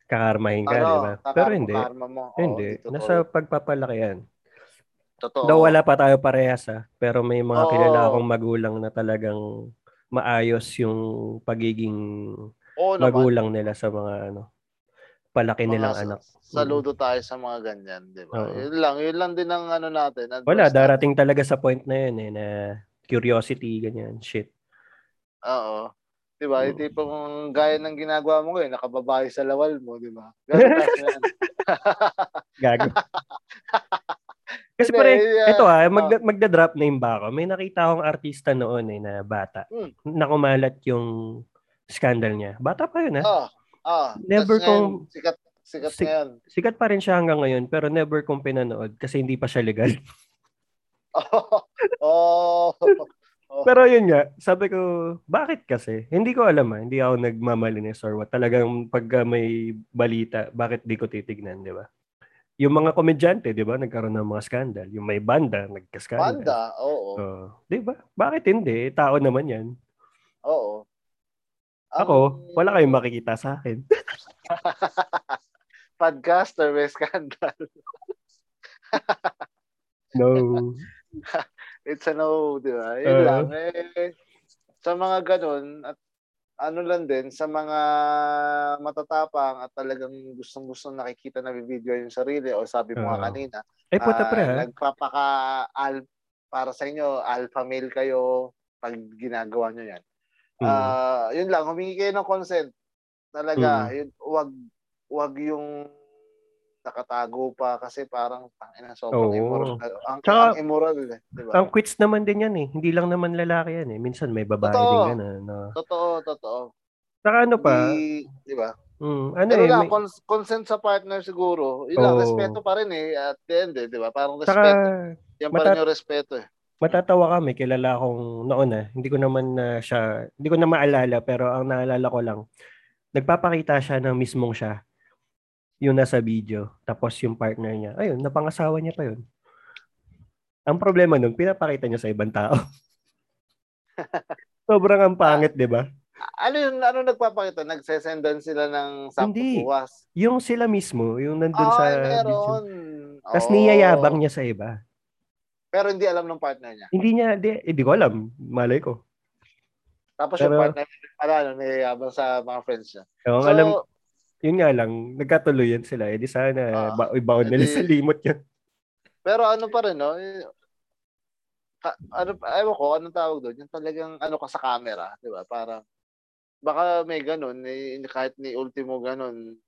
kakarmahin ka, ano, di ba? Pero hindi. Mo. Oo, hindi. Nasa pagpapalaki yan. Totoo. Daw wala pa tayo parehas ha, pero may mga Oo. kilala akong magulang na talagang maayos yung pagiging Oo, magulang nila sa mga ano palaki mga nilang sa, anak. Saludo tayo sa mga ganyan, di ba? Yun lang, yun lang din ang ano natin. Wala, darating natin. talaga sa point na yun eh, na curiosity, ganyan, shit. Oo. 'Di ba? Yung tipong gaya ng ginagawa mo ngayon, nakababae sa lawal mo, 'di ba? Gago. Kasi pare, uh, ito ah, mag, oh. magda-drop name ba ako? May nakita akong artista noon eh na bata. Hmm. Na kumalat yung scandal niya. Bata pa yun ah. Oh, oh. Never kong sikat sikat sik, ngayon. Sikat pa rin siya hanggang ngayon pero never kong pinanood kasi hindi pa siya legal. oh. oh. Oh. Pero yun nga, sabi ko, bakit kasi? Hindi ko alam ah, hindi ako nagmamalinis or what. Talagang pag may balita, bakit di ko titignan, di ba? Yung mga komedyante, di ba, nagkaroon ng mga scandal. Yung may banda, nagka-scandal. Banda, oo. Uh, di ba? Bakit hindi? Tao naman yan. Oo. Ako, um, wala kayong makikita sa akin. Podcaster, may scandal. no. It's a no, di ba? Yun uh, lang. Eh, sa mga ganun, at ano lang din sa mga matatapang at talagang gustong-gusto nakikita na video yung sarili o sabi mo nga Oo. kanina, Ay, puta pre, ha? nagpapaka al para sa inyo alpha male kayo pag ginagawa nyo yan. Mm. Ah, yun lang, humingi kayo ng consent. Talaga, Mm. yun, wag wag yung nakatago pa kasi parang tangina sobrang Oo. immoral. Ang, Tsaka- ang immoral, eh, di ba? Ang quits naman din yan eh. Hindi lang naman lalaki yan eh. Minsan may babae Totoo. din gano'n. No? Totoo, totoo. Saka ano pa, Di, di ba? mm, ano Pero eh, lang, may- cons- consent sa partner siguro. Yun lang, Oo. respeto pa rin eh. At the end eh, di ba? Parang saka respeto. Yan pa mata- rin yung respeto eh. matatawa kami, kilala akong noon ah. Hindi ko naman na siya, hindi ko na maalala pero ang naalala ko lang, nagpapakita siya ng mismong siya yung nasa video. Tapos yung partner niya, ayun, napangasawa niya pa yun. Ang problema nun, pinapakita niya sa ibang tao. Sobrang ang pangit, di ba? Ano yun, ano nagpapakita? Nagsesendan sila ng Hindi. sapupuwas. Yung sila mismo, yung nandun sa Ay, video. Tapos Oo. niyayabang niya sa iba. Pero hindi alam ng partner niya. Hindi niya, di, hindi ko alam. Malay ko. Tapos Pero- yung partner niya, ano, ano, niyayabang sa mga friends niya. So, alam, yun nga lang, nagkatuloyan sila. Eh di sana, Ah, ba, ibaon nila edi- sa limot yun. pero ano pa rin, no? Eh, ka, ano, ewan ko, anong tawag doon? Yung talagang ano ka sa camera, di ba? Parang, baka may ganun, eh, kahit ni Ultimo ganun,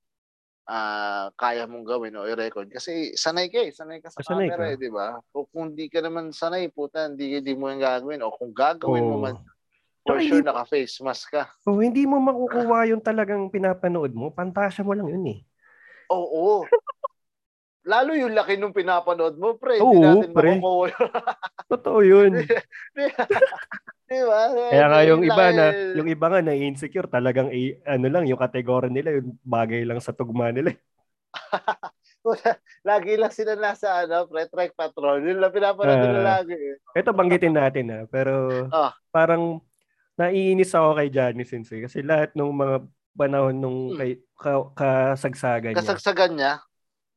ah kaya mong gawin o i-record. Kasi sanay ka eh, sanay ka sa Sanay camera ka. eh, di ba? O kung di ka naman sanay, puta, hindi, hindi mo yung gagawin. O kung gagawin mo Oo. man, for Tsaka sure, hindi- naka-face mask ka. Oh, hindi mo makukuha yung talagang pinapanood mo. Pantasya mo lang yun eh. Oo. Lalo yung laki nung pinapanood mo, pre. Oo, hindi natin pre. makukuha. Totoo yun. di ba? Kaya nga yung iba na, yung iba nga na insecure talagang ano lang, yung kategory nila, yung bagay lang sa tugma nila. Lagi lang sila nasa ano, pre, trek patrol. Yun lang pinapanood nila Ah. lagi. eh. Ito banggitin natin ha, pero Ah. parang naiinis ako kay Johnny Sensei kasi lahat ng mga panahon nung Hmm. kay, ka, kasagsagan niya. Kasagsagan niya.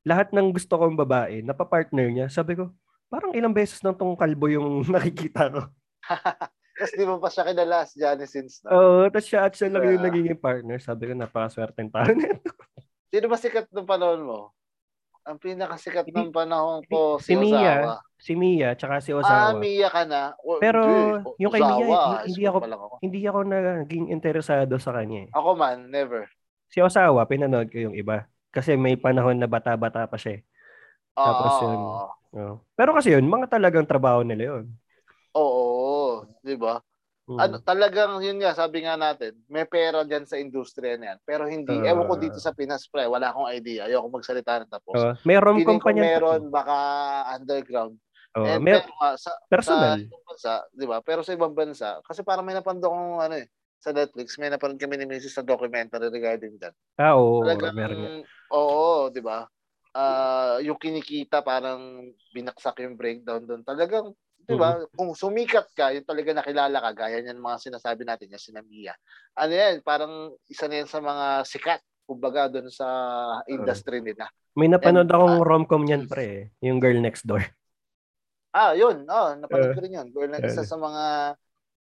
lahat ng gusto kong babae, napapartner niya, sabi ko, parang ilang beses nang tong kalbo yung nakikita ko. Tapos di mo pa siya kinala si Johnny Sins na. Oo, tapos siya at siya lang yung Ah. nagiging partner. Sabi ko, napakaswerteng tao na ito. Sino ba sikat nung panahon mo? Ang pinakasikat ng panahon ko, si, si Mia, Ozawa. si Mia, tsaka si Ah, Ozawa. Mia ka na. O, Pero hindi. yung kay Mia, hindi- ako- ako. Hindi ako naging interesado sa kanya eh. Ako man, never. Si Ozawa, pinanood ko yung iba. Kasi may panahon na bata-bata pa siya eh. Tapos yun. Oo. Pero kasi yun, mga talagang trabaho nila yun. Oo, di ba? Mm. Ano, talagang yun nga, sabi nga natin, may pera dyan sa industriya na yan. Pero hindi, Ah. ewan ko dito sa Pinas, pre, wala akong idea. Ayoko magsalita ng tapos. Oo. may rom-com pa niyan. meron, baka underground. Oo, And may pero nga, sa, personal. sa bansa, di ba? Pero sa ibang bansa, kasi parang may napanood akong ano eh, sa Netflix, may napanood kami ni Mrs. na documentary regarding that. Ah, oo, Talagang, meron nga. oo, di ba? Ah, yung kinikita parang binaksak yung breakdown doon. Talagang, di ba? Mm-hmm. Kung sumikat ka, yung talaga nakilala ka, gaya niyan mga sinasabi natin, yung sinamiya. Ano yan, parang isa na yan sa mga sikat, kumbaga doon sa industry nila. May napanood And, akong ah, rom-com niyan, pre. Yung Girl Next Door. Ah, yun. Oh, napanood Eh, ko rin yun. Girl, eh. isa sa mga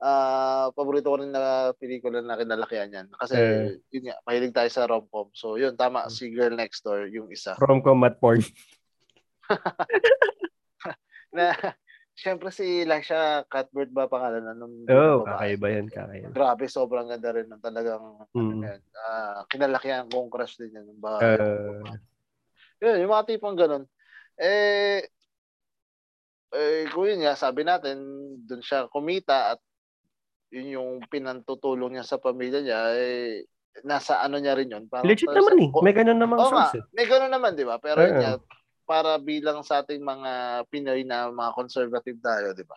ah paborito ko rin na pelikula na kinalakihan yan. Kasi, Eh. yun nga, mahilig tayo sa rom-com. So, yun, tama, Hmm. si Girl Next Door, yung isa. Rom-com at porn. Na, syempre si Elisha Cuthbert ba pangalan na nung Oo, oh, kakaiba yan, kakaiba. Grabe, sobrang ganda rin ng talagang, ano Mm. yan, ah, kinalakihan kong crush din yan. Ba, Uh, yun, yung mga tipong ganun. Eh, eh, kung yun nga, sabi natin, dun siya kumita at yun yung pinantutulong niya sa pamilya niya, eh, nasa ano niya rin yun. Parang, legit naman eh. May ganun namang nga, source eh. may ganun naman, di ba? Pero yun Oo. nga, para bilang sa ating mga Pinoy na mga conservative tayo, di ba?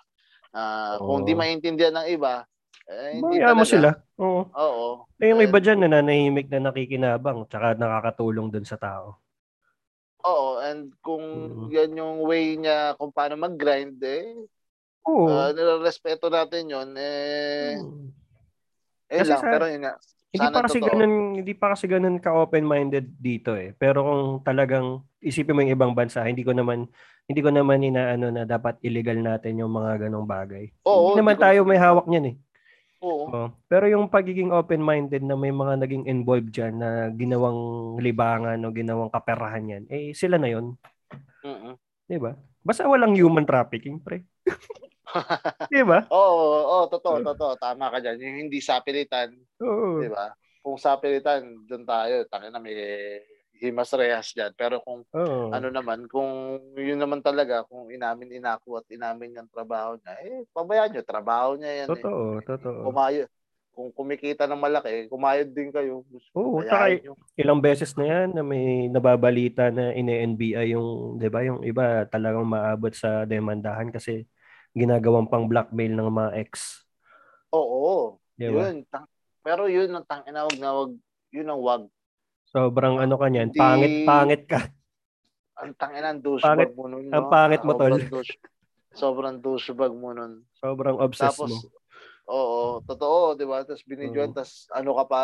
Ah, Kung di maintindihan ng iba, eh, hindi mo sila. Oo. Oo. Eh, yung Eh, iba dyan, nananahimik na nakikinabang tsaka nakakatulong dun sa tao. Oo, and kung Mm. yan yung way niya kung paano mag-grind, eh, Oo. uh, nilarespeto natin yun, eh, Hmm. eh Kasi lang, sa- pero yun nga, Hindi sana pa kasi totoo. ganun, hindi pa kasi ganun ka open-minded dito eh. Pero kung talagang isipin mo yung ibang bansa, hindi ko naman hindi ko naman inaano na dapat illegal natin yung mga ganong bagay. Oo, hindi naman ko- tayo may hawak niyan eh. Oo. Oh, pero yung pagiging open-minded na may mga naging involved dyan na ginawang libangan o ginawang kaperahan yan, eh sila na yon Mm-mm. Di ba? Basta walang human trafficking, pre. Di ba? Oo, oo, oo, totoo, totoo. Tama ka dyan. Yung hindi sapilitan, Oo. di ba? Kung sapilitan, doon tayo. Tangin na may himas rehas dyan. Pero kung Oo. ano naman, kung yun naman talaga, kung inamin inako at inamin yung trabaho niya, eh, pabayaan nyo, trabaho niya yan. Totoo, eh. totoo. Kumayo, kung kumikita ng malaki, kumayod din kayo. Oo, tsaka nyo. ilang beses na yan na may nababalita na ine-NBI yung, 'di ba, yung iba talagang maabot sa demandahan kasi ginagawang pang blackmail ng mga ex. Oo, Di ba? yun. Tang, pero yun ang tang inawag na wag, yun ang wag. Sobrang ano ka niyan, pangit pangit ka. Ang tangina ng douchebag Pangit- mo nun. ang no? pangit mo, tol. Sobrang douche- Sobrang douchebag mo nun. Sobrang obsessed Tapos, mo. oo, totoo, di ba? Tapos binidyoan, Oo. tapos ano ka pa,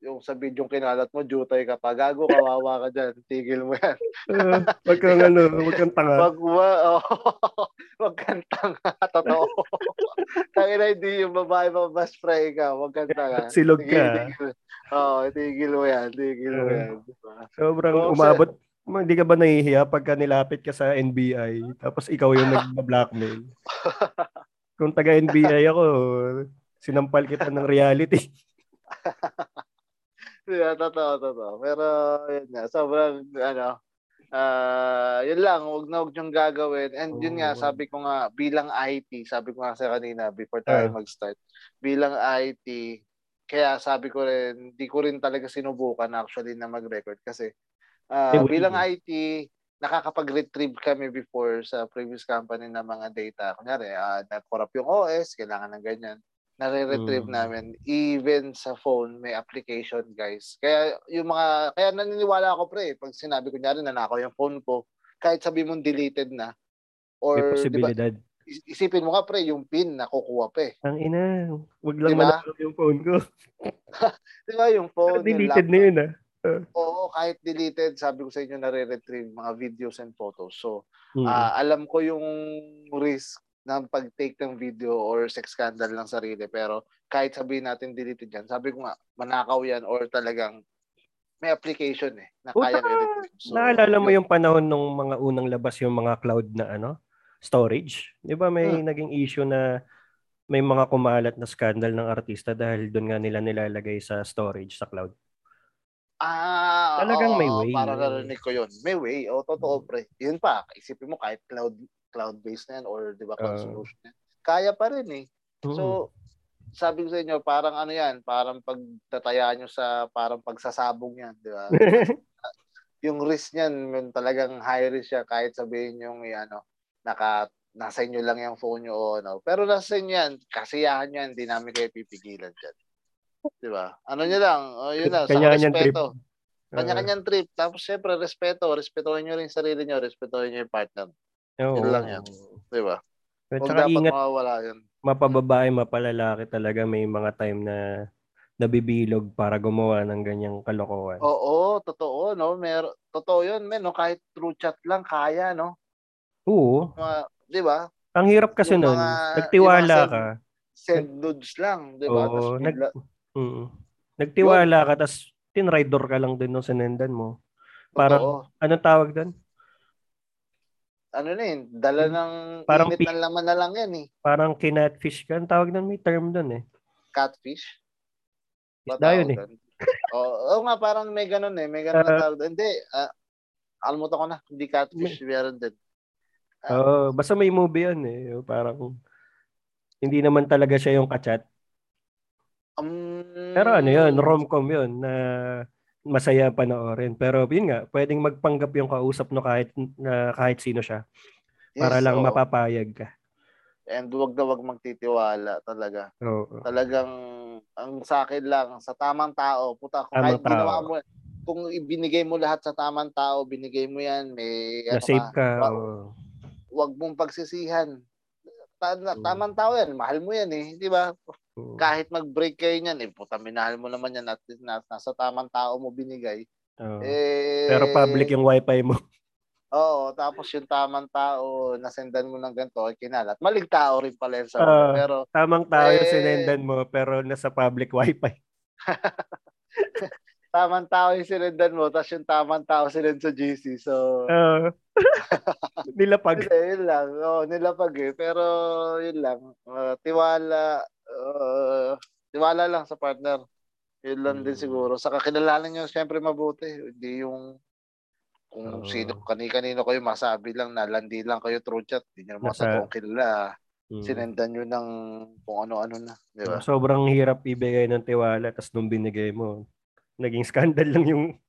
yung sa video kinalat mo, jutay ka pa. Gago, kawawa ka dyan. Tigil mo yan. Uh, wag kang ano, wag kang tanga. Wag wa, oh, wag kang tanga. Totoo. Tangina, hindi yung babae mo, mas spray ka. Wag kang tanga. Silog ka. Oo, tigil mo yan. Tigil mo yan. Sobrang Oo, umabot. Ma, Hindi ka ba nahihiya pagka nilapit ka sa NBI tapos ikaw yung nag-blackmail? Kung taga NBI ako, sinampal kita ng reality. Yeah, totoo, totoo. Pero, yun nga, sobrang, ano, ah yun lang, wag na wag niyong gagawin. And yun nga, sabi ko nga, bilang IT, sabi ko nga sa kanina, before tayo Ah. mag-start, bilang IT, kaya sabi ko rin, di ko rin talaga sinubukan actually na mag-record kasi ah, Eh, bilang wait. IT, nakakapag-retrieve kami before sa previous company ng mga data. Kunyari, uh, na-corrupt yung OS, kailangan ng ganyan. Nare-retrieve Mm. namin. Even sa phone, may application, guys. Kaya yung mga, kaya naniniwala ako pre, pag sinabi ko nyari nanakaw yung phone ko, kahit sabi mong deleted na, May or ba, posibilidad. is- isipin mo nga pre, yung pin nakukuha pa eh. Ang ina, wag lang Diba? yung phone ko. Di ba yung Pero phone, yung deleted na laptop, yun ah. Oo, kahit deleted, sabi ko sa inyo, nare-retrieve mga videos and photos. So, Mm. Ah, alam ko yung risk ng pag-take ng video or sex scandal ng sarili pero kahit sabihin natin deleted yan, sabi ko nga manakaw yan or talagang may application eh na kaya i-retrieve. So, Naalala mo yun. yung panahon nung mga unang labas yung mga cloud na ano, storage? 'Di ba may Hmm. naging issue na may mga kumalat na scandal ng artista dahil doon nga nila nilalagay sa storage sa cloud. Ah, Talagang oo, may way. Para narinig ko yun. May way. O, totoo Hmm. pre. Yun pa, isipin mo kahit cloud cloud-based na yan or di ba cloud Ah. solution yan. Kaya pa rin eh. Mm. So, sabi ko sa inyo, parang ano yan, parang pagtatayaan nyo sa parang pagsasabong yan, di ba? yung risk niyan, yun talagang high risk siya kahit sabihin yung eh, ano, naka nasa inyo lang yung phone nyo o ano. Pero nasa inyo yan, kasiyahan nyo yan, hindi namin kayo pipigilan dyan. Di ba? Ano nyo lang, oh, yun lang, sa Kanya-kanyang trip. respeto. Kanya-kanyang trip. Tapos syempre, respeto. Respetuhin nyo rin sarili nyo, respetuhin nyo yung partner. Oo. Yun lang yan. Di ba? At Huwag dapat ingat, mawawala yun. mapababae, mapalalaki talaga may mga time na nabibilog para gumawa ng ganyang kalokohan. Oo, totoo, no? Mer totoo yun, men, no? Kahit through chat lang, kaya, no? Oo. Mga, di ba? Ang hirap kasi Yung nun, mga- nagtiwala send- ka. Send nudes lang, di ba? Oo, nag, bigla- mm, nagtiwala ka, tapos tinrider ka lang din nung sinendan mo. Parang, totoo. anong tawag doon? Ano na yun, dala ng Parang init ng laman na lang yan eh. Parang kinatfish ka. Ang tawag doon, may term doon eh. Catfish. Isda yun eh. Oo oo nga, parang may ganun eh. May ganun na Ah. tawag doon. Hindi, ah, almutan ko na. Hindi catfish, meron din. Oo, basta may movie yun eh. Parang, hindi naman talaga siya yung kachat. Um, Pero ano yun, rom-com yun na masaya panoorin. Pero yun nga, pwedeng magpanggap yung kausap no kahit na kahit sino siya para yes, lang oo. mapapayag ka. And wag na wag magtitiwala talaga. Oo. Talagang, ang sa akin lang, sa tamang tao, puta, Tamang kahit ginawa tao. mo, kung ibinigay mo lahat sa tamang tao, binigay mo yan, may, ano Na-save ka. wa- oo. wag mong pagsisihan. Ta- tamang tao yan, mahal mo yan eh, di ba? Kahit mag-break kayo niyan, eh, puta, minahal mo naman yan at na, nasa tamang tao mo binigay. Oo. Eh, Pero public yung wifi mo. Oo, tapos yung tamang tao, nasendan mo ng ganito, kinalat. Maling tao rin pala yun sa uh, pero Tamang tao eh, yung sinendan mo, pero nasa public wifi. tamang tao yung sinendan mo, tapos yung tamang tao sinend sa GC. So, uh, nilapag. Yun lang. Oo, nilapag eh. Pero, yun lang. Uh, tiwala, uh, tiwala lang sa partner. Yun lang hmm. din siguro. Saka kilalanin nyo siyempre mabuti. Hindi yung kung uh, sino, kani-kanino kayo masabi lang na landi lang kayo through chat. Hindi nyo naman sa kilala. Hmm. Sinendan nyo ng kung ano-ano na. Di ba? Sobrang hirap ibigay ng tiwala tapos nung binigay mo, naging scandal lang yung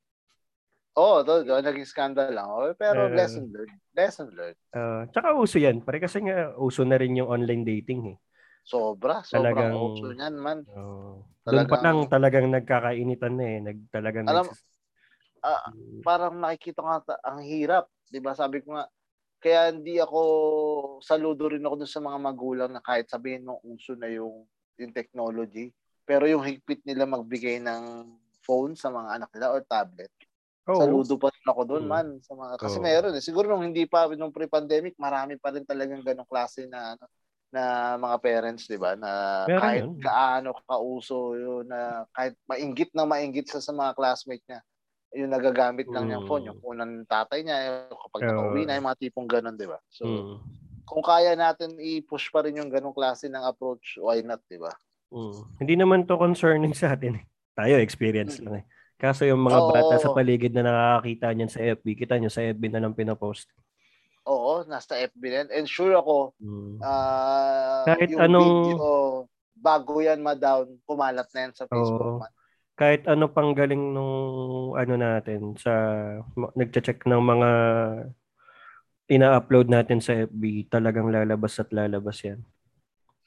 Oo, oh, to, naging scandal lang. Oh, pero uh, lesson learned. Lesson learned. Uh, tsaka uso yan. Pare kasi nga uso na rin yung online dating eh. Sobra. Sobrang talagang, uso niyan man. Uh, doon pa lang talagang nagkakainitan na eh. Nag, talagang alam, nags- uh, parang nakikita nga ang hirap. Di ba Sabi ko nga, kaya hindi ako, saludo rin ako dun sa mga magulang na kahit sabihin mo uso na yung, yung technology, pero yung higpit nila magbigay ng phone sa mga anak nila or tablet. Oh. Saludo pa rin ako doon mm. man sa mga kasi oh. meron eh. Siguro nung hindi pa nung pre-pandemic, marami pa rin talagang ganong klase na ano, na mga parents, 'di ba? Na meron kahit yun. kaano kauso yun na kahit mainggit na mainggit sa, sa mga classmate niya, yung nagagamit lang mm. niyang phone, yung phone ng tatay niya kapag oh. nakauwi na, yung mga tipong ganun, 'di ba? So mm. kung kaya natin i-push pa rin yung ganong klase ng approach, why not, 'di ba? Mm. Hindi naman to concerning sa atin eh. Tayo, experience lang eh. Kaso yung mga Oo. bata sa paligid na nakakakita niyan sa FB, kita niyo sa FB na lang pinopost. Nasa FB din. And sure ako, uh, kahit yung anong... video, bago yan ma-down, kumalat na yan sa Facebook. Oo. Kahit ano pang galing nung ano natin sa nagche-check ng mga ina-upload natin sa FB, talagang lalabas at lalabas yan.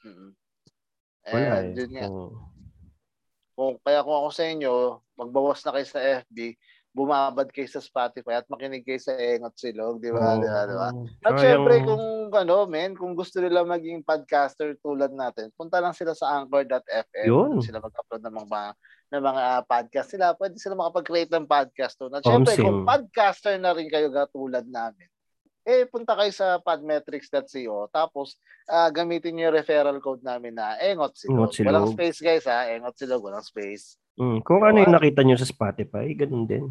Mm-hmm. Wala eh. Yun. Oh. Kung kaya kung ako sa inyo, magbawas na kayo sa FB, bumabad kayo sa Spotify at makinig kayo sa Engot Silog, di ba? Oh. Di ba? Di ba? At so, syempre, yung... kung ano, men, kung gusto nila maging podcaster tulad natin, punta lang sila sa anchor.fm. Yun. Sila mag-upload ng mga ng mga uh, podcast sila. Pwede sila makapag-create ng podcast doon. At syempre, kung podcaster na rin kayo tulad namin, eh punta kayo sa podmetrics.co tapos uh, gamitin niyo yung referral code namin na Engot Silog. Walang space guys ha, Engot Silog, walang space. Mm, kung ano yung nakita niyo sa Spotify, ganun din.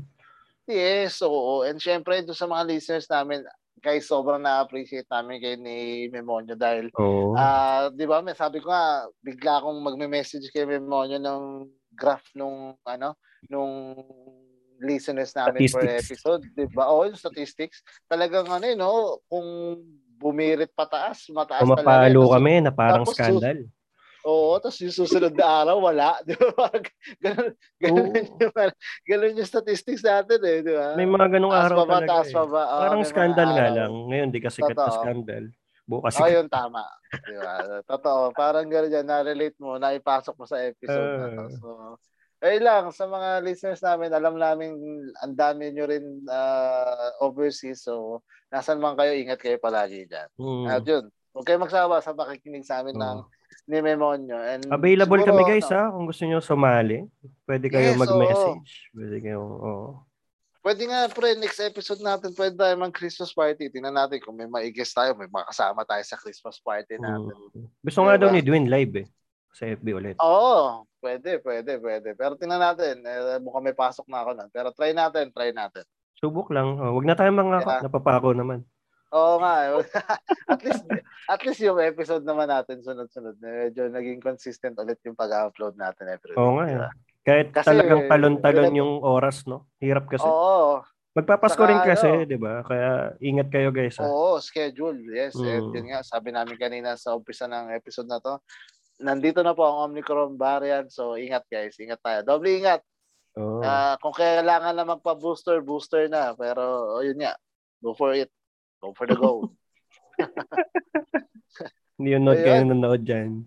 Yes, oo. And syempre doon sa mga listeners namin, guys, sobrang na-appreciate namin kay ni Memonyo dahil oh. uh, 'di ba, may sabi ko nga bigla akong magme-message kay Memonyo ng graph nung ano, nung listeners namin statistics. per episode, 'di ba? Oh, yung statistics, talagang ano eh, no, kung bumirit pataas, mataas Pumapalo talaga. Pumapalo kami na parang tapos, skandal. Oo, tapos yung susunod na araw, wala. Di ba? Ganun, ganun, yung, ganun yung statistics natin eh, di ba? May mga ganung araw pa ba, talaga taas eh. pa ba? Oh, parang scandal nga lang. Ngayon, di kasi kat scandal. Bukas oh, yun, tama. Di ba? Totoo. Parang gano'n yan, na-relate mo, naipasok mo sa episode uh, na to. So, eh lang, sa mga listeners namin, alam namin ang dami nyo rin uh, overseas. So, nasan man kayo, ingat kayo palagi dyan. Mm. At yun, huwag kayo magsawa sa pakikinig sa amin mm. ng ni Memonyo. And Available siguro, kami guys no, ha, kung gusto niyo sumali. Pwede kayo yes, mag-message. Oo. Pwede kayo, oh. Pwede nga pre, next episode natin, pwede tayo mag Christmas party. Tingnan natin kung may maigis tayo, may makasama tayo sa Christmas party natin. Mm. Gusto diba? nga daw ni Dwayne live eh sa FB ulit. Oo, pwede, pwede, pwede. Pero tingnan natin, eh, mukhang may pasok na ako nun. Pero try natin, try natin. Subok lang. Oh, wag na tayo mga yeah. napapako naman. Oo nga. Eh. at least at least yung episode naman natin sunod-sunod. Medyo naging consistent ulit yung pag-upload natin every Oo nga. Eh. Diba? Kahit kasi, talagang talon-talon yung oras, no? Hirap kasi. Oo. Magpapasko rin kasi, ano, 'di ba? Kaya ingat kayo guys. Ha? Oo, schedule. Yes, mm. and yun nga sabi namin kanina sa umpisa ng episode na 'to, nandito na po ang Omicron variant. So, ingat guys. Ingat tayo. Doble ingat. Oh. Uh, kung kailangan na magpa-booster, booster na. Pero, oh, yun nga. Go for it. Go for the go. Hindi yung note kayo nanonood dyan.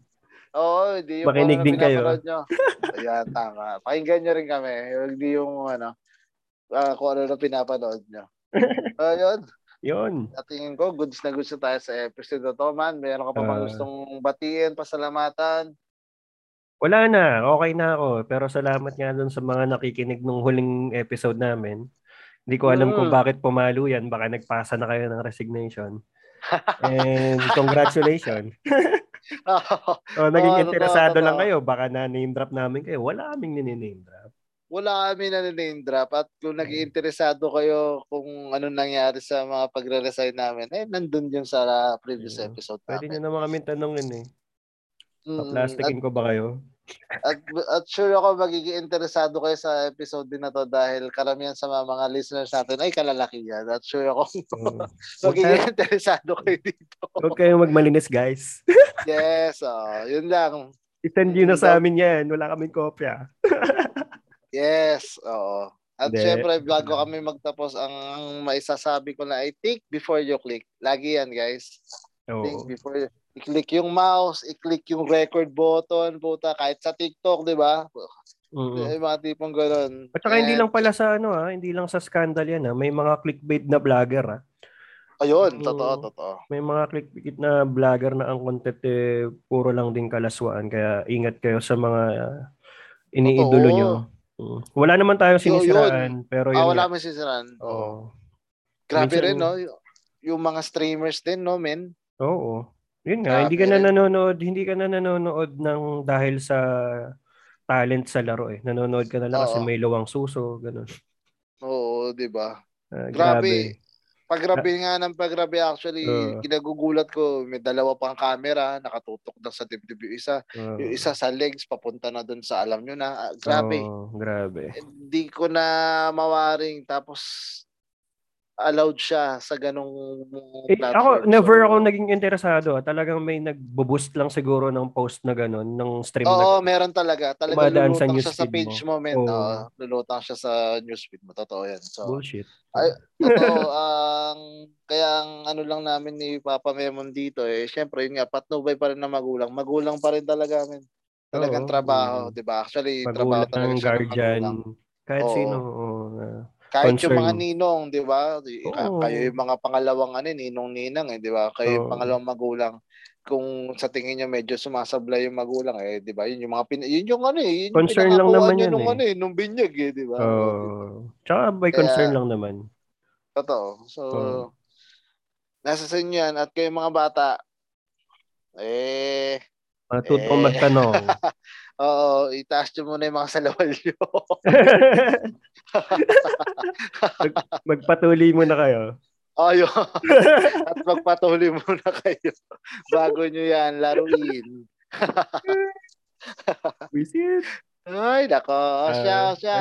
Oo, hindi yung Makinig din kayo. Nyo. Ayan, tama. Pakinggan nyo rin kami. Hindi yung ano, uh, kung ano na pinapanood nyo. Ayun. Uh, yun. At tingin ko, goods na goods na tayo sa episode na to, man. Meron ka pa uh, gustong batiin, pasalamatan? Wala na. Okay na ako. Pero salamat nga dun sa mga nakikinig nung huling episode namin. Hindi ko alam kung Mm. bakit pumalo yan. Baka nagpasa na kayo ng resignation. And congratulations. O, naging Oo, interesado totoo, lang kayo. Baka na name drop namin kayo. Wala kaming name drop. Wala kami na name drop at kung naging interesado kayo kung ano nangyari sa mga pagre-resign namin, eh, nandun yung sa previous Yeah. episode Pwede namin. nyo naman kami tanongin eh. Mm, at, Paplastikin ko ba kayo? At, at sure ako magiging interesado kayo sa episode din na to dahil karamihan sa mga, mga listeners natin ay kalalaki yan. At sure ako Oo. magiging interesado kayo dito. Huwag kayong magmalinis guys. yes, oh, yun lang. I-send nyo na sa amin yan. Wala kaming kopya. Yes, oo. At Hindi. syempre, bago kami magtapos, ang, maisasabi ko na ay think before you click. Lagi yan, guys. Think Oo. before you i-click yung mouse, i-click yung record button, puta, kahit sa TikTok, di ba? Yung mga tipong ganun. At saka hindi And- lang pala sa ano ha, hindi lang sa scandal yan ha. May mga clickbait na vlogger ha. Ayun, Mm. totoo, totoo. May mga clickbait na vlogger na ang content eh, puro lang din kalaswaan. Kaya ingat kayo sa mga uh, iniidolo Totoo. nyo. Mm. Wala naman tayong Yun, sinisiraan. Pero yun Ah, wala nga. mo sisiran. Oo. Grabe Minsan- rin, no? Yung mga streamers din, no, men? Oo. Yun nga, Grabe hindi ka na rin. nanonood, hindi ka na nanonood ng dahil sa talent sa laro eh. Nanonood ka na lang kasi may luwang suso, ganun. Oo, di ba? Ah, Grabe. Pagrabe nga ng pagrabe actually, Oo. kinagugulat ko, may dalawa pang camera, nakatutok na sa dibdib yung isa. Oo. Yung isa sa legs, papunta na dun sa alam nyo na. Ah, grabe. Oo, grabe. Hindi ko na mawaring tapos allowed siya sa ganong Eh, platform. ako, never So, ako naging interesado. ah. Talagang may nagbo-boost lang siguro ng post na gano'n, ng stream Oo, na meron talaga. Talaga Dumadaan sa lulutang siya sa page mo, men. Oo. Oo, lulutang siya sa newsfeed mo. Totoo yan. So, bullshit. Ay, totoo, ang kaya ang ano lang namin ni Papa Memon dito eh, syempre yun nga, patnubay pa rin na magulang. Magulang pa rin talaga amin. Talagang Oo, trabaho, oo. 'di ba? Actually, trabaho Magulang, talaga siya ng guardian, kahit Oo. sino. oo, ah. Kahit concern. yung mga ninong, 'di ba? Oo. Kayo yung mga pangalawang ano, ninong ninang eh, 'di ba? Kayo yung Oo. pangalawang magulang. Kung sa tingin niyo medyo sumasablay yung magulang eh, 'di ba? Yun yung mga pin- yun yung ano eh, yun yung Concern lang naman yan nung eh. ano eh, nung binyag eh, 'di ba? Oo. Tsaka by Kaya- concern lang naman. Totoo. So, Oo. nasa sa inyo yan. At kayo mga bata, eh, Matutong Eh. magtanong. oo, itaas nyo muna yung mga salawal nyo. Mag, magpatuloy muna kayo. Ayun. At magpatuloy muna kayo bago nyo yan laruin. Visit. Ay, nako. O siya, o Ah, siya.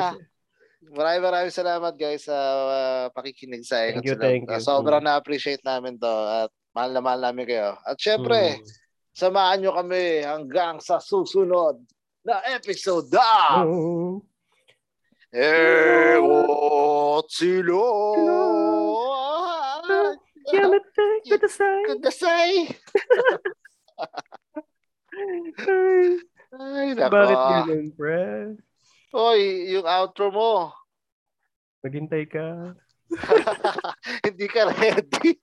Maraming maraming salamat guys sa uh, pakikinig sa Thank you, thank you. Uh, Sobrang na-appreciate namin to at mahal na mahal namin kayo. At syempre, Mm. samahan nyo kami hanggang sa susunod na episode! Oh. Egot silo! Yamete, kudasai. Kudasay! Ay, Ay, nako. Bakit ganun, pre? Hoy, yung outro mo. Maghintay ka. Hindi ka ready.